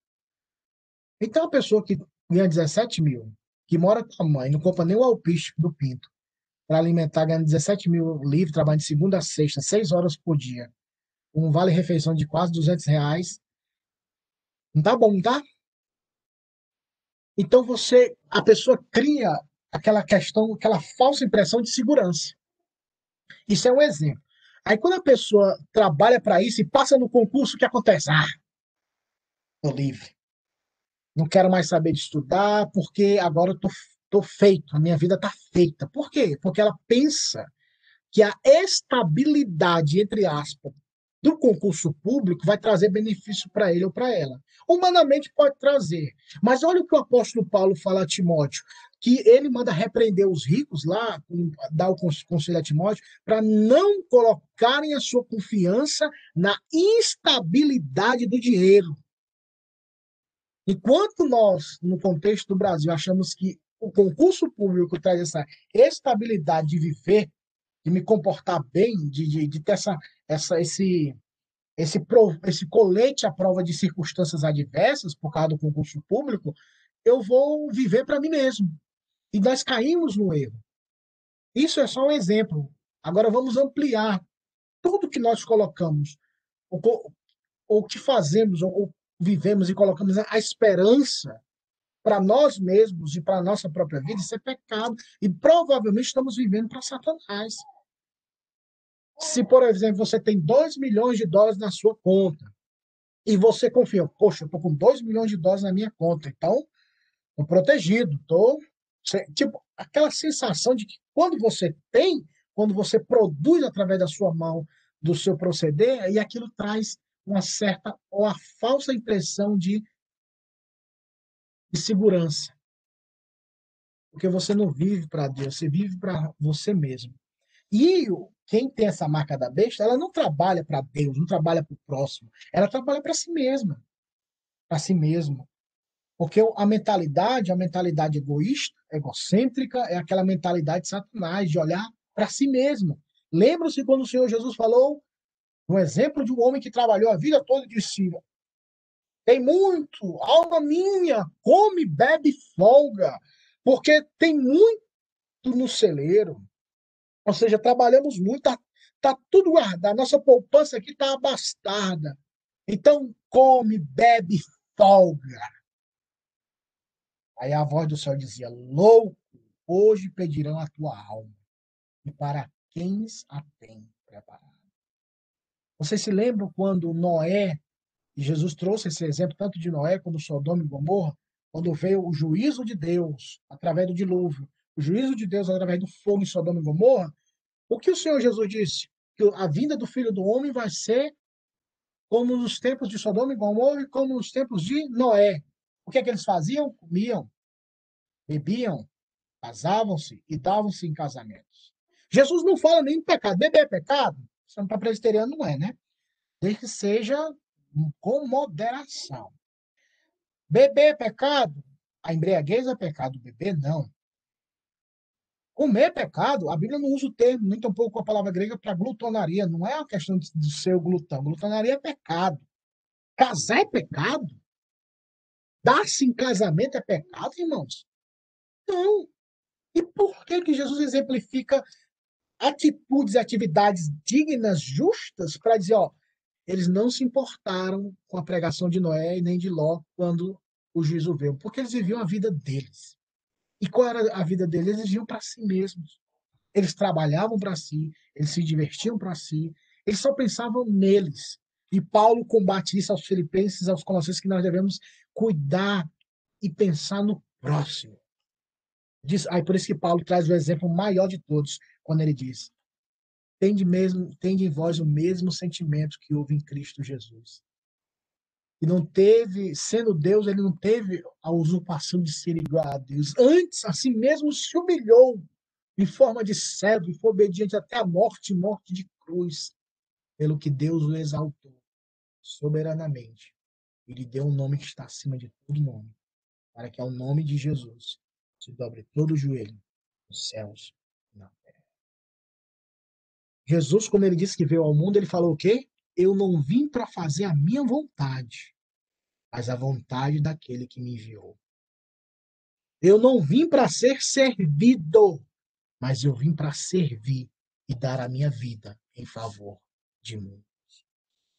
Então, a pessoa que ganha 17 mil, que mora com a mãe, não compra nem o alpiste do pinto, para alimentar, ganhando 17 mil livre, trabalhando de segunda a sexta, seis horas por dia, um vale-refeição de quase 200 reais. Não tá bom, tá? Então, você, a pessoa cria aquela questão, aquela falsa impressão de segurança. Isso é um exemplo. Aí quando a pessoa trabalha para isso e passa no concurso, o que acontece? Ah, tô livre. Não quero mais saber de estudar, porque agora eu tô, tô feito, a minha vida tá feita. Por quê? Porque ela pensa que a estabilidade, entre aspas, do concurso público vai trazer benefício para ele ou para ela. Humanamente pode trazer. Mas olha o que o apóstolo Paulo fala a Timóteo que ele manda repreender os ricos lá, dar o conselho a Timóteo, para não colocarem a sua confiança na instabilidade do dinheiro. Enquanto nós, no contexto do Brasil, achamos que o concurso público traz essa estabilidade de viver, de me comportar bem, de, de, de ter essa, essa, esse, esse, esse colete à prova de circunstâncias adversas por causa do concurso público, eu vou viver para mim mesmo. E nós caímos no erro. Isso é só um exemplo. Agora vamos ampliar tudo que nós colocamos, ou que fazemos, ou, ou vivemos e colocamos a esperança para nós mesmos e para a nossa própria vida, isso é pecado. E provavelmente estamos vivendo para Satanás. Se, por exemplo, você tem 2 milhões de dólares na sua conta e você confia, poxa, eu estou com 2 milhões de dólares na minha conta, então estou protegido, estou Tipo, aquela sensação de que quando você tem, quando você produz através da sua mão, do seu proceder, e aquilo traz uma certa ou a falsa impressão de, de segurança. Porque você não vive para Deus, você vive para você mesmo. E quem tem essa marca da besta, ela não trabalha para Deus, não trabalha para o próximo, ela trabalha para si mesma. Para si mesmo. Porque a mentalidade, a mentalidade egoísta, egocêntrica, é aquela mentalidade de Satanás, de olhar para si mesmo. Lembra-se quando o Senhor Jesus falou um exemplo de um homem que trabalhou a vida toda e disse: Tem muito, alma minha, come, bebe, folga, porque tem muito no celeiro. Ou seja, trabalhamos muito, tá, tá tudo guardado, nossa poupança aqui tá abastada. Então, come, bebe, folga. Aí a voz do céu dizia: Louco, hoje pedirão a tua alma, e para quem a tem preparado. Vocês se lembram quando Noé, e Jesus trouxe esse exemplo tanto de Noé como Sodoma e Gomorra, quando veio o juízo de Deus através do dilúvio, o juízo de Deus através do fogo em Sodoma e Gomorra, o que o Senhor Jesus disse? Que a vinda do Filho do Homem vai ser como nos tempos de Sodoma e Gomorra e como nos tempos de Noé. O que é que eles faziam? Comiam, bebiam, casavam-se e davam-se em casamentos. Jesus não fala nem em pecado. Beber é pecado? Você não está presbiteriano, não é, né? Desde que seja com moderação. Beber é pecado? A embriaguez é pecado, beber não. Comer é pecado, a Bíblia não usa o termo, nem tampouco a palavra grega para glutonaria. Não é uma questão de, de ser glutão. Glutonaria é pecado. Casar é pecado? Dar-se em casamento é pecado, irmãos? Não. E por que, que Jesus exemplifica atitudes e atividades dignas, justas, para dizer, ó, eles não se importaram com a pregação de Noé e nem de Ló quando o juízo veio, porque eles viviam a vida deles. E qual era a vida deles? Eles viviam para si mesmos. Eles trabalhavam para si, eles se divertiam para si, eles só pensavam neles. E Paulo combate isso aos filipenses, aos colossenses, que nós devemos cuidar e pensar no próximo. Diz, aí por isso que Paulo traz o exemplo maior de todos, quando ele diz: tende, mesmo, tende em vós o mesmo sentimento que houve em Cristo Jesus. E não teve, sendo Deus, ele não teve a usurpação de ser igual a Deus. Antes, assim mesmo, se humilhou em forma de servo e foi obediente até a morte morte de cruz, pelo que Deus o exaltou soberanamente. E lhe deu um nome que está acima de todo nome, para que ao nome de Jesus se dobre todo o joelho nos céus e na terra. Jesus, quando ele disse que veio ao mundo, ele falou o quê? Eu não vim para fazer a minha vontade, mas a vontade daquele que me enviou. Eu não vim para ser servido, mas eu vim para servir e dar a minha vida em favor de muitos.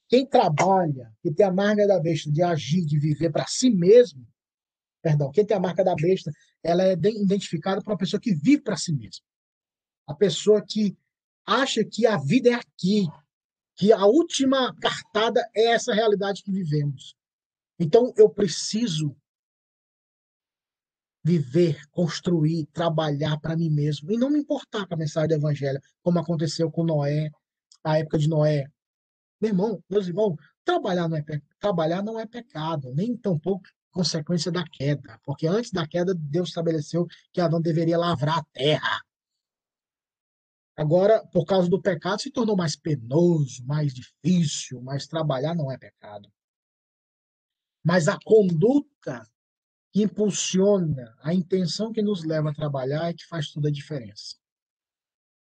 Quem trabalha, que tem a marca da besta de agir, de viver para si mesmo, perdão, quem tem a marca da besta, ela é identificada por uma pessoa que vive para si mesma. A pessoa que acha que a vida é aqui, que a última cartada é essa realidade que vivemos. Então, eu preciso viver, construir, trabalhar para mim mesmo e não me importar com a mensagem do evangelho, como aconteceu com Noé, a época de Noé. Meu irmão, meus irmãos, trabalhar não é, trabalhar não é pecado, nem tampouco consequência da queda, porque antes da queda Deus estabeleceu que Adão deveria lavrar a terra. Agora, por causa do pecado, se tornou mais penoso, mais difícil, mas trabalhar não é pecado mas a conduta que impulsiona, a intenção que nos leva a trabalhar é que faz toda a diferença.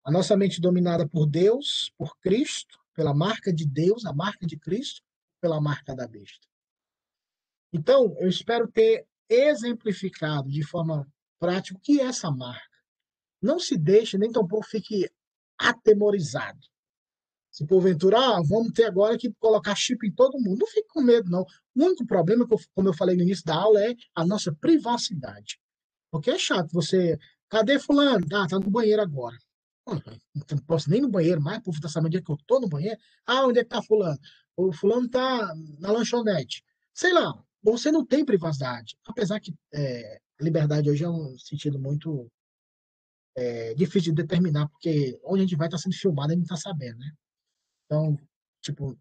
A nossa mente dominada por Deus, por Cristo, pela marca de Deus, a marca de Cristo, pela marca da besta. Então, eu espero ter exemplificado de forma prática o que é essa marca. Não se deixe, nem tampouco fique atemorizado. Se porventura, ah, vamos ter agora que colocar chip em todo mundo. Não fique com medo, não. O único problema, como eu falei no início da aula, é a nossa privacidade. Porque é chato você. Cadê fulano? Ah, tá no banheiro agora. Não posso nem no banheiro mais, povo tá sabendo é que eu tô no banheiro. Ah, onde é que tá fulano? O fulano tá na lanchonete. Sei lá, você não tem privacidade. Apesar que é, liberdade hoje é um sentido muito é, difícil de determinar, porque onde a gente vai estar tá sendo filmado, a gente não está sabendo, né? Então, tipo,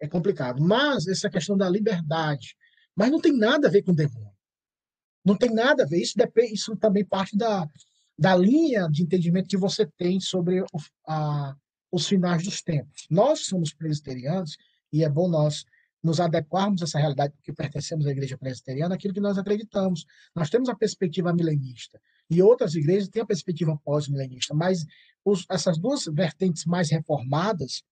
é complicado. Mas essa questão da liberdade, mas não tem nada a ver com demônio. Não tem nada a ver. Isso, depende, isso também parte da, da linha de entendimento que você tem sobre o, a, os finais dos tempos. Nós somos presbiterianos e é bom nós nos adequarmos a essa realidade, porque pertencemos à igreja presbiteriana, aquilo que nós acreditamos. Nós temos a perspectiva milenista, e outras igrejas têm a perspectiva pós-milenista, mas os, essas duas vertentes mais reformadas,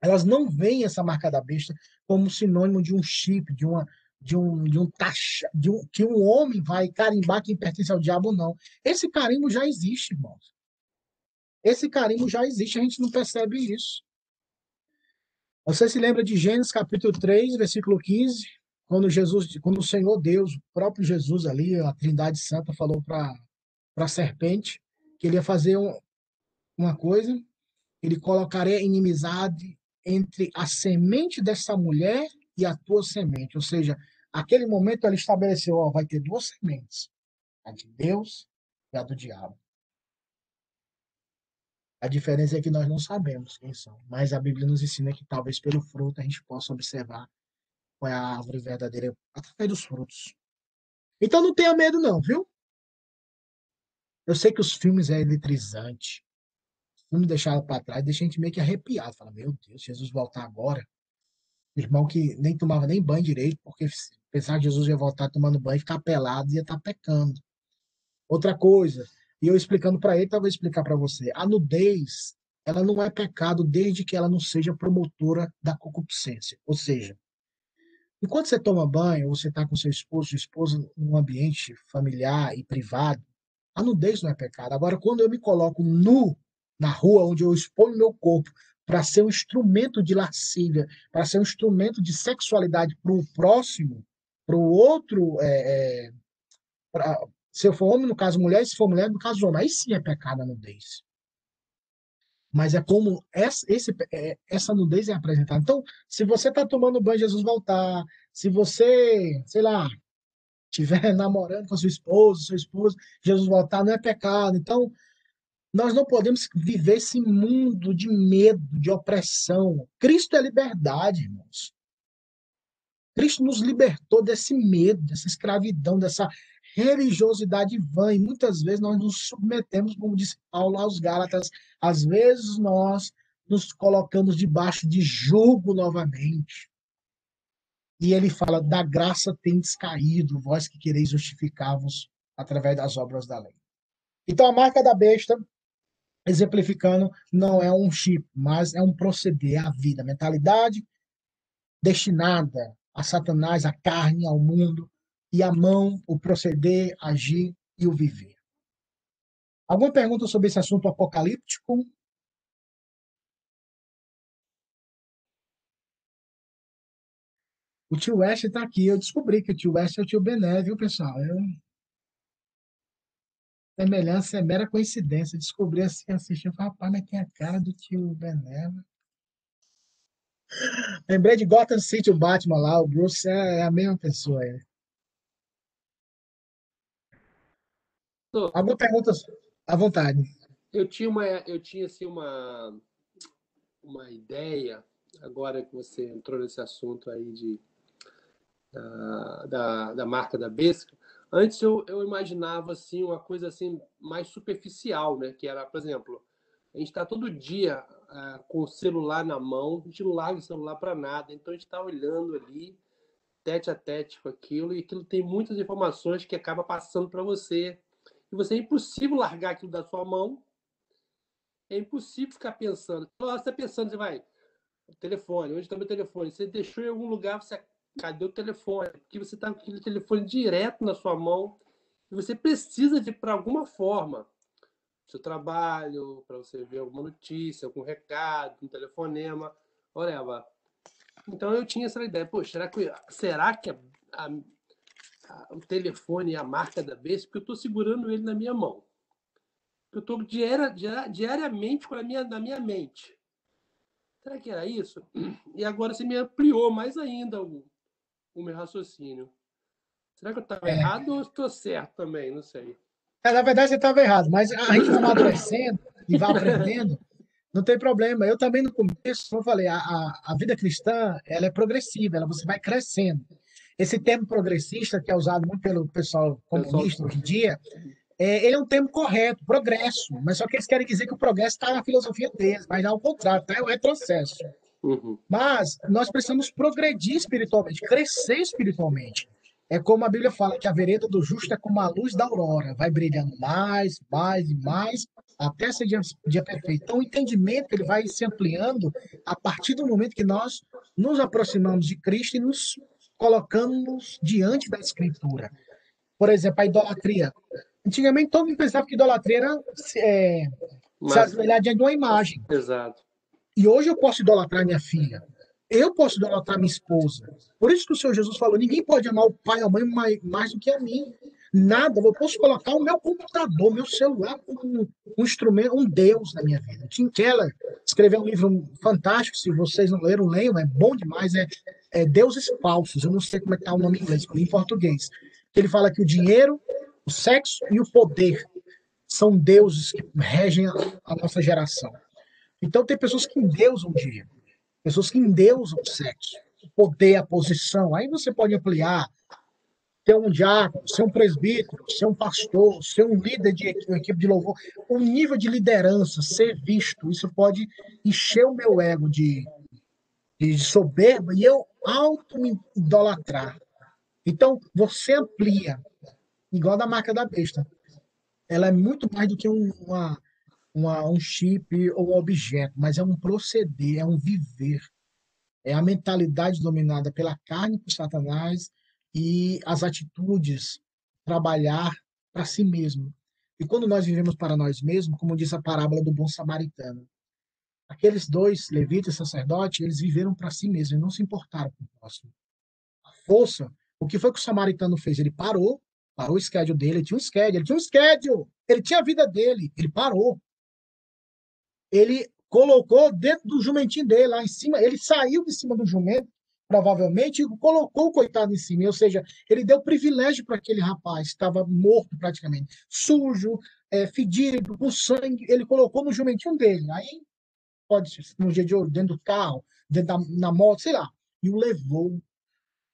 elas não veem essa marca da besta como sinônimo de um chip, de uma de um de um taxa, de um que um homem vai carimbar quem pertence ao diabo não. Esse carimbo já existe, irmãos. Esse carimbo já existe, a gente não percebe isso. Você se lembra de Gênesis capítulo 3, versículo 15, quando Jesus, quando o Senhor Deus, o próprio Jesus ali, a Trindade Santa falou para para a serpente que ele ia fazer um, uma coisa, ele colocaria inimizade entre a semente dessa mulher e a tua semente. Ou seja, aquele momento ele estabeleceu, ó, vai ter duas sementes, a de Deus e a do diabo. A diferença é que nós não sabemos quem são, mas a Bíblia nos ensina que talvez pelo fruto a gente possa observar qual é a árvore verdadeira através dos frutos. Então não tenha medo não, viu? Eu sei que os filmes é eletrizante. Não me deixaram para trás, deixa a gente meio que arrepiado. Fala, meu Deus, Jesus voltar agora. Irmão que nem tomava nem banho direito, porque pensar que Jesus ia voltar tomando banho ficar pelado ia estar tá pecando. Outra coisa, e eu explicando para ele, talvez explicar para você. A nudez, ela não é pecado desde que ela não seja promotora da concupiscência. Ou seja, enquanto você toma banho, ou você está com seu esposo, sua esposa, num ambiente familiar e privado, a nudez não é pecado. Agora, quando eu me coloco nu na rua, onde eu exponho meu corpo para ser um instrumento de lascívia, para ser um instrumento de sexualidade para o próximo, para o outro, é, é, pra, se eu for homem, no caso mulher, se for mulher, no caso homem, aí sim é pecado a nudez. Mas é como essa, esse, é, essa nudez é apresentada. Então, se você está tomando banho, Jesus voltar, se você, sei lá, estiver [LAUGHS] namorando com sua esposa, seu esposo, Jesus voltar, não é pecado. Então, nós não podemos viver esse mundo de medo, de opressão. Cristo é liberdade, irmãos. Cristo nos libertou desse medo, dessa escravidão, dessa religiosidade vã. E muitas vezes nós nos submetemos, como disse Paulo aos Gálatas, às vezes nós nos colocamos debaixo de julgo novamente. E ele fala: da graça tendes caído, vós que quereis justificar-vos através das obras da lei. Então, a marca da besta, exemplificando, não é um chip, mas é um proceder, a vida, a mentalidade destinada a Satanás, a carne, ao mundo, e a mão, o proceder, agir e o viver. Alguma pergunta sobre esse assunto apocalíptico? O tio West está aqui. Eu descobri que o tio West é o tio Bené, viu, pessoal? Eu... Semelhança é mera coincidência. Descobri assim, assistindo. Rapaz, mas tem a cara do tio Bené. Né? Lembrei de Gotham City, o Batman lá. O Bruce é, é a mesma pessoa. Ele. Alguma pergunta à vontade? Eu tinha uma, eu tinha assim uma uma ideia agora que você entrou nesse assunto aí de da, da, da marca da Besca, antes eu, eu imaginava assim uma coisa assim mais superficial, né? Que era, por exemplo, a gente está todo dia uh, com o celular na mão, a gente não larga o celular para nada, então a gente está olhando ali tete a tete com aquilo e aquilo tem muitas informações que acaba passando para você e você é impossível largar aquilo da sua mão, é impossível ficar pensando. Você está pensando, você vai, telefone, onde está meu telefone? Você deixou em algum lugar, você cadê o telefone? Porque você está com aquele telefone direto na sua mão e você precisa de, para alguma forma, seu trabalho, para você ver alguma notícia, algum recado, um telefonema, whatever. Então eu tinha essa ideia, pô, será que, será que a, a, a, o telefone é a marca da vez? Porque eu estou segurando ele na minha mão. Eu estou diária, diariamente com a minha, na minha mente. Será que era isso? E agora você me ampliou mais ainda o, o meu raciocínio. Será que eu estava é. errado ou estou certo também? Não sei. É, na verdade, você estava errado, mas a gente vai amadurecendo e vai [LAUGHS] aprendendo, não tem problema. Eu também, no começo, como eu falei, a, a, a, vida cristã ela é progressiva, ela, você vai crescendo. Esse termo progressista, que é usado muito pelo pessoal comunista hoje em dia, é, ele é um termo correto, progresso, mas só que eles querem dizer que o progresso está na filosofia deles, mas ao contrário, tá? é o retrocesso. Uhum. Mas nós precisamos progredir espiritualmente, crescer espiritualmente. É como a Bíblia fala que a vereda do justo é como a luz da aurora, vai brilhando mais, mais e mais, até ser dia, dia perfeito. Então, o entendimento ele vai se ampliando a partir do momento que nós nos aproximamos de Cristo e nos colocamos diante da Escritura. Por exemplo, a idolatria. Antigamente, todo mundo pensava que idolatria era é, Mas... se ajoelhar diante de uma imagem. Exato. E hoje eu posso idolatrar minha filha. Eu posso idolatrar minha esposa. Por isso que o Senhor Jesus falou: ninguém pode amar o pai ou a mãe mais, mais do que a mim. Nada. Eu posso colocar o meu computador, meu celular como um, um instrumento, um Deus na minha vida. Tim Keller escreveu um livro fantástico. Se vocês não leram, leiam. É bom demais. É, é Deuses Falsos. Eu não sei como é que está o nome em inglês, em português. Ele fala que o dinheiro, o sexo e o poder são deuses que regem a, a nossa geração. Então, tem pessoas que endeusam o dinheiro, pessoas que endeusam o sexo, o poder, a posição. Aí você pode ampliar, ser um diácono, ser um presbítero, ser um pastor, ser um líder de equipe de louvor. O nível de liderança, ser visto, isso pode encher o meu ego de, de soberba e eu auto-me idolatrar. Então, você amplia, igual da marca da besta. Ela é muito mais do que um, uma, uma, um chip ou um objeto, mas é um proceder, é um viver. É a mentalidade dominada pela carne, por Satanás, e as atitudes, trabalhar para si mesmo. E quando nós vivemos para nós mesmos, como diz a parábola do bom samaritano, aqueles dois, levitas e sacerdote, eles viveram para si mesmos, não se importaram com o próximo. A força o que foi que o samaritano fez? Ele parou, parou o schedule dele, ele tinha um schedule, ele tinha um schedule, ele tinha a vida dele, ele parou. Ele colocou dentro do jumentinho dele, lá em cima, ele saiu de cima do jumento, provavelmente, e colocou o coitado em cima, ou seja, ele deu privilégio para aquele rapaz, estava morto praticamente, sujo, é, fedido, com sangue, ele colocou no jumentinho dele. Aí, pode ser, no dia de hoje, dentro do carro, dentro da na moto, sei lá, e o levou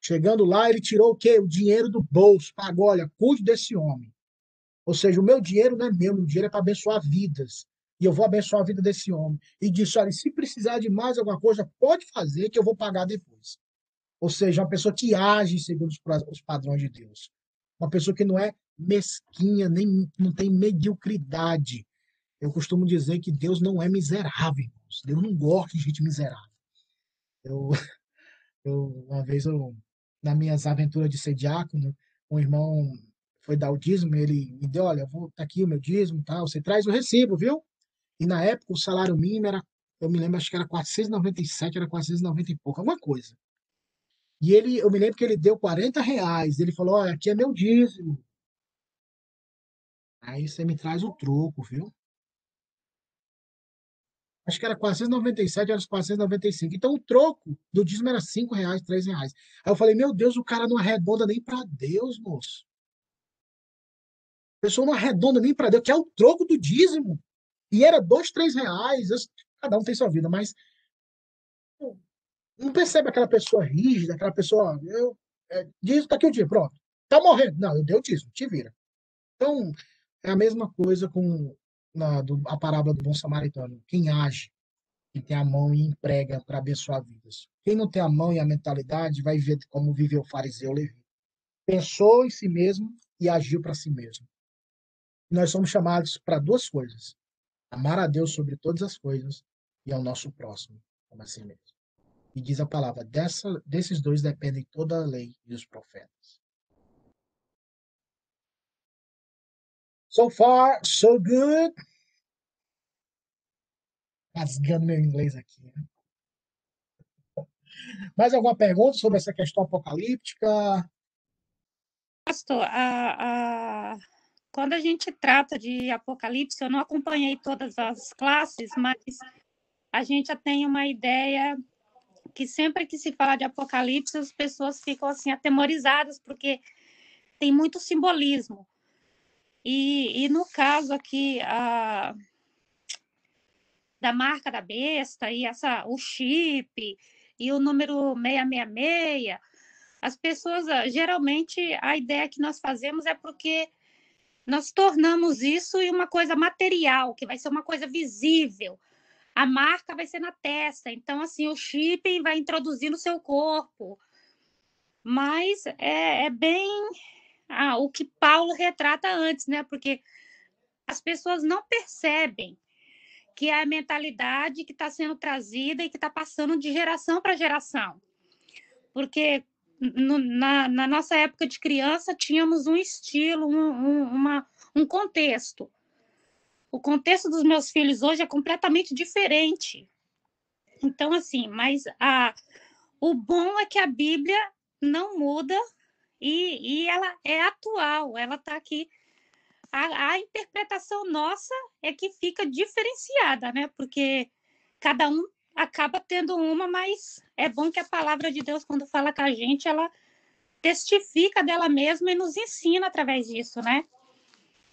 Chegando lá, ele tirou o quê? O dinheiro do bolso. Pagou, olha, cuide desse homem. Ou seja, o meu dinheiro não é meu, o dinheiro é para abençoar vidas. E eu vou abençoar a vida desse homem. E disse: olha, se precisar de mais alguma coisa, pode fazer, que eu vou pagar depois. Ou seja, uma pessoa que age segundo os padrões de Deus. Uma pessoa que não é mesquinha, nem não tem mediocridade. Eu costumo dizer que Deus não é miserável. Deus não gosta de gente miserável. Eu, [LAUGHS] eu uma vez eu nas minhas aventuras de ser diácono, um irmão foi dar o dízimo, ele me deu, olha, vou tá aqui o meu dízimo, tal, você traz o recibo, viu? E na época o salário mínimo era, eu me lembro, acho que era 497, era 490 e pouco, alguma coisa. E ele, eu me lembro que ele deu 40 reais, ele falou, olha, aqui é meu dízimo. Aí você me traz o troco, viu? acho que era 497, era 495. Então o troco do dízimo era 5 reais, 3 reais. Aí eu falei, meu Deus, o cara não arredonda nem para Deus, moço. A pessoa não arredonda nem para Deus, que é o troco do dízimo. E era 2, 3 reais. Cada um tem sua vida, mas não percebe aquela pessoa rígida, aquela pessoa. Eu, é, dízimo, tá aqui o dia, pronto. Tá morrendo. Não, eu dei o dízimo, te vira. Então, é a mesma coisa com na, do, a parábola do bom samaritano. Quem age, quem tem a mão e emprega para abençoar vidas. Quem não tem a mão e a mentalidade vai ver como viveu o fariseu Levi. Pensou em si mesmo e agiu para si mesmo. Nós somos chamados para duas coisas: amar a Deus sobre todas as coisas e ao nosso próximo, como assim mesmo. E diz a palavra: dessa, desses dois dependem toda a lei e os profetas. So far, so good. Rasgando meu inglês aqui. Né? Mais alguma pergunta sobre essa questão apocalíptica? Pastor, a, a, quando a gente trata de Apocalipse, eu não acompanhei todas as classes, mas a gente já tem uma ideia que sempre que se fala de Apocalipse, as pessoas ficam assim atemorizadas, porque tem muito simbolismo. E, e no caso aqui, a, da marca da besta e essa, o chip e o número 666, as pessoas, ah, geralmente, a ideia que nós fazemos é porque nós tornamos isso em uma coisa material, que vai ser uma coisa visível. A marca vai ser na testa, então, assim, o chip vai introduzir no seu corpo. Mas é, é bem ah, o que Paulo retrata antes, né? Porque as pessoas não percebem que é a mentalidade que está sendo trazida e que está passando de geração para geração. Porque no, na, na, nossa época de criança tínhamos um estilo, um, um, uma, um contexto. O contexto dos meus filhos hoje é completamente diferente. Então, assim, mas a, o bom é que a Bíblia não muda e, e ela é atual, ela está aqui a, a interpretação nossa é que fica diferenciada, né? Porque cada um acaba tendo uma, mas é bom que a palavra de Deus, quando fala com a gente, ela testifica dela mesma e nos ensina através disso, né?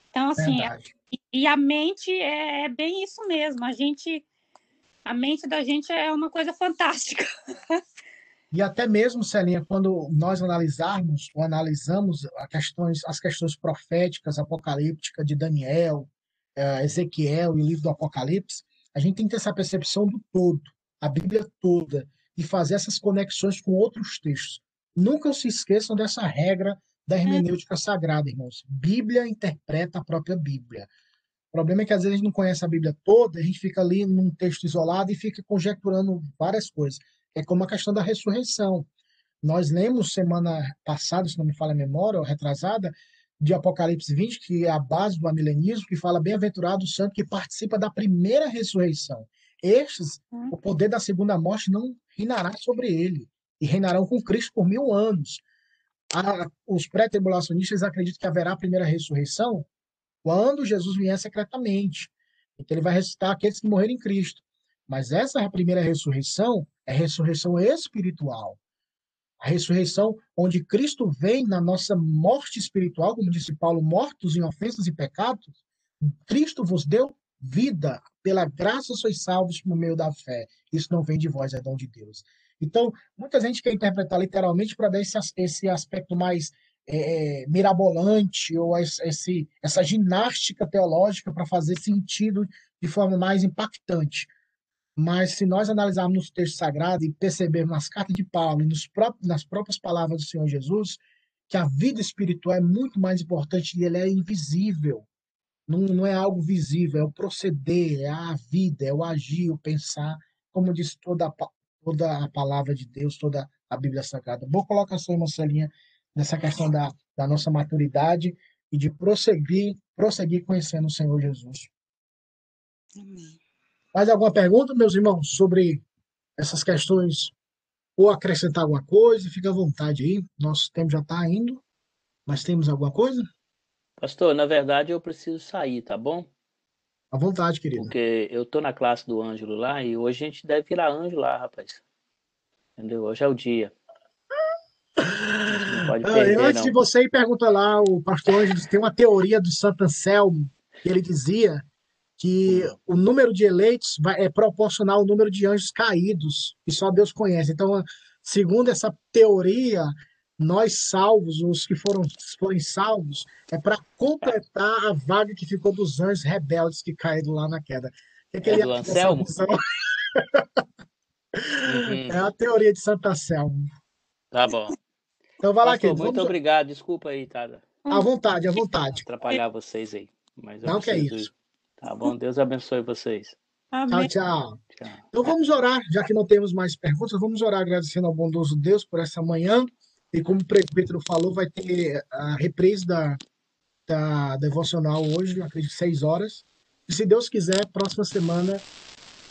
Então, assim, e, e, a mente é, é, bem isso mesmo. A gente, a mente da gente é uma coisa fantástica. [LAUGHS] E até mesmo, Celinha, quando nós analisarmos ou analisamos questões, as questões proféticas, apocalípticas de Daniel, eh, Ezequiel e o livro do Apocalipse, a gente tem que ter essa percepção do todo, a Bíblia toda, e fazer essas conexões com outros textos. Nunca se esqueçam dessa regra da hermenêutica sagrada, irmãos. Bíblia interpreta a própria Bíblia. O problema é que às vezes a gente não conhece a Bíblia toda, a gente fica ali num texto isolado e fica conjecturando várias coisas. É como a questão da ressurreição. Nós lemos semana passada, se não me falha a memória, ou retrasada, de Apocalipse 20, que é a base do amilenismo, que fala bem-aventurado o santo que participa da primeira ressurreição. Estes, o poder da segunda morte não reinará sobre ele, e reinarão com Cristo por mil anos. A, os pré-tribulacionistas acreditam que haverá a primeira ressurreição quando Jesus vier secretamente. Então ele vai ressuscitar aqueles que morreram em Cristo. Mas essa primeira ressurreição é ressurreição espiritual. A ressurreição onde Cristo vem na nossa morte espiritual, como disse Paulo, mortos em ofensas e pecados, Cristo vos deu vida. Pela graça sois salvos por meio da fé. Isso não vem de vós, é dom de Deus. Então, muita gente quer interpretar literalmente para dar esse, esse aspecto mais é, é mirabolante ou esse, essa ginástica teológica para fazer sentido de forma mais impactante. Mas se nós analisarmos os textos sagrados e percebermos nas cartas de Paulo e nas próprias palavras do Senhor Jesus, que a vida espiritual é muito mais importante e ele é invisível. Não, não é algo visível, é o proceder, é a vida, é o agir, o pensar, como diz toda a, toda a palavra de Deus, toda a Bíblia Sagrada. Boa colocação, Marcelinha, nessa questão da, da nossa maturidade e de prosseguir, prosseguir conhecendo o Senhor Jesus. Amém. Mais alguma pergunta, meus irmãos, sobre essas questões? Ou acrescentar alguma coisa? Fica à vontade aí. Nosso tempo já está indo. Mas temos alguma coisa? Pastor, na verdade eu preciso sair, tá bom? À vontade, querido. Porque eu tô na classe do Ângelo lá e hoje a gente deve virar anjo lá, rapaz. Entendeu? Hoje é o dia. Não perder, Antes não. de você ir, pergunta lá, o pastor Ângelo tem uma teoria do Santo Anselmo que ele dizia que o número de eleitos vai, é proporcional ao número de anjos caídos, que só Deus conhece. Então, segundo essa teoria, nós salvos, os que foram forem salvos, é para completar a vaga que ficou dos anjos rebeldes que caíram lá na queda. É, que é do Anselmo? uhum. [LAUGHS] É a teoria de Santa Anselmo. Tá bom. Então vai lá, querido. Muito vamos... obrigado. Desculpa aí, Tada. À vontade, à vontade. Atrapalhar vocês aí. Mas Não, que é isso. Tá bom? Deus abençoe vocês. Amém. Tchau, tchau. Então vamos orar, já que não temos mais perguntas, vamos orar agradecendo ao bondoso Deus por essa manhã. E como o presbítero falou, vai ter a reprise da, da devocional hoje, acredito, seis horas. E se Deus quiser, próxima semana,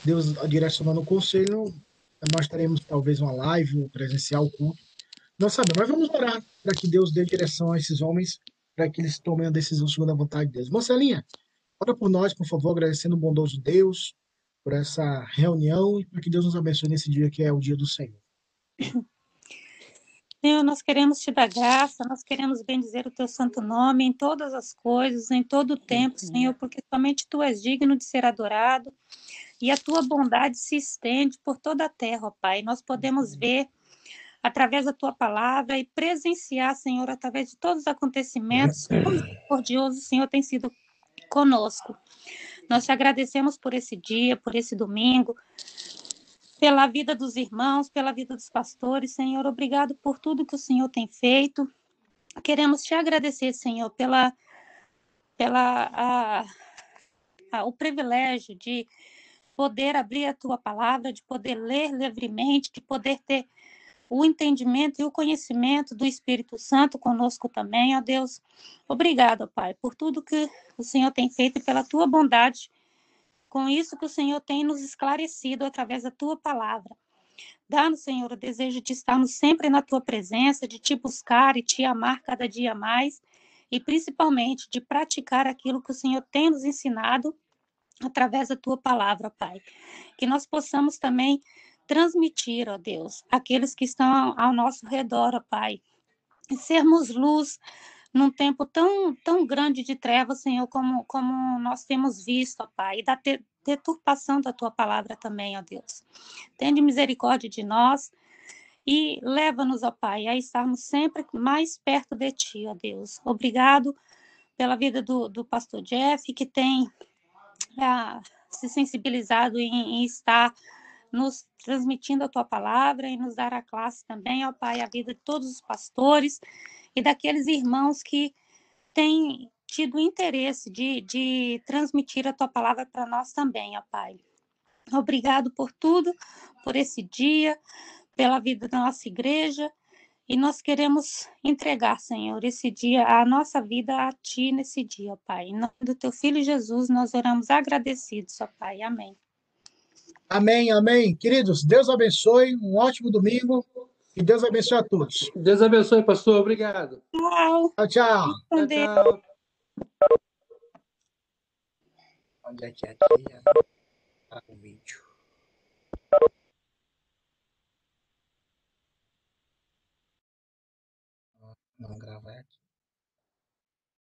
Deus direcionando o conselho, nós teremos talvez uma live presencial, culto. Não sabemos, mas vamos orar para que Deus dê direção a esses homens, para que eles tomem a decisão segundo a vontade de Deus. Marcelinha, Ora por nós, por favor, agradecendo o bondoso Deus por essa reunião e para que Deus nos abençoe nesse dia que é o dia do Senhor. [COUGHS] Senhor, nós queremos te dar graça, nós queremos bendizer o teu santo nome em todas as coisas, em todo o tempo, Senhor, porque somente tu és digno de ser adorado e a tua bondade se estende por toda a terra, ó Pai. Nós podemos ver através da tua palavra e presenciar, Senhor, através de todos os acontecimentos, como misericordioso o Senhor tem sido conosco. Nós te agradecemos por esse dia, por esse domingo, pela vida dos irmãos, pela vida dos pastores. Senhor, obrigado por tudo que o Senhor tem feito. Queremos te agradecer, Senhor, pela, pela a, o privilégio de poder abrir a tua palavra, de poder ler livremente, de poder ter o entendimento e o conhecimento do Espírito Santo conosco também, ó Deus. Obrigado, Pai, por tudo que o Senhor tem feito e pela tua bondade. Com isso que o Senhor tem nos esclarecido através da tua palavra. Dá-nos, Senhor, o desejo de estarmos sempre na tua presença, de te buscar e te amar cada dia mais, e principalmente de praticar aquilo que o Senhor tem nos ensinado através da tua palavra, Pai. Que nós possamos também transmitir, ó Deus, aqueles que estão ao nosso redor, ó Pai, e sermos luz num tempo tão, tão grande de trevas, Senhor, como, como nós temos visto, ó Pai, e da deturpação da tua palavra também, ó Deus. Tende misericórdia de nós e leva-nos, ó Pai, a estarmos sempre mais perto de Ti, ó Deus. Obrigado pela vida do, do pastor Jeff, que tem ah, se sensibilizado em, em estar nos transmitindo a tua palavra e nos dar a classe também, ó Pai, a vida de todos os pastores e daqueles irmãos que têm tido interesse de, de transmitir a tua palavra para nós também, ó Pai. Obrigado por tudo, por esse dia, pela vida da nossa igreja. E nós queremos entregar, Senhor, esse dia, a nossa vida a Ti nesse dia, ó Pai. Em nome do Teu Filho Jesus, nós oramos agradecidos, ó Pai. Amém. Amém, amém. Queridos, Deus abençoe, um ótimo domingo e Deus abençoe a todos. Deus abençoe, pastor. Obrigado. Tchau. Tchau, tchau. Tchau, tchau. Onde é que é aqui? Ah, o vídeo. Não gravar aqui.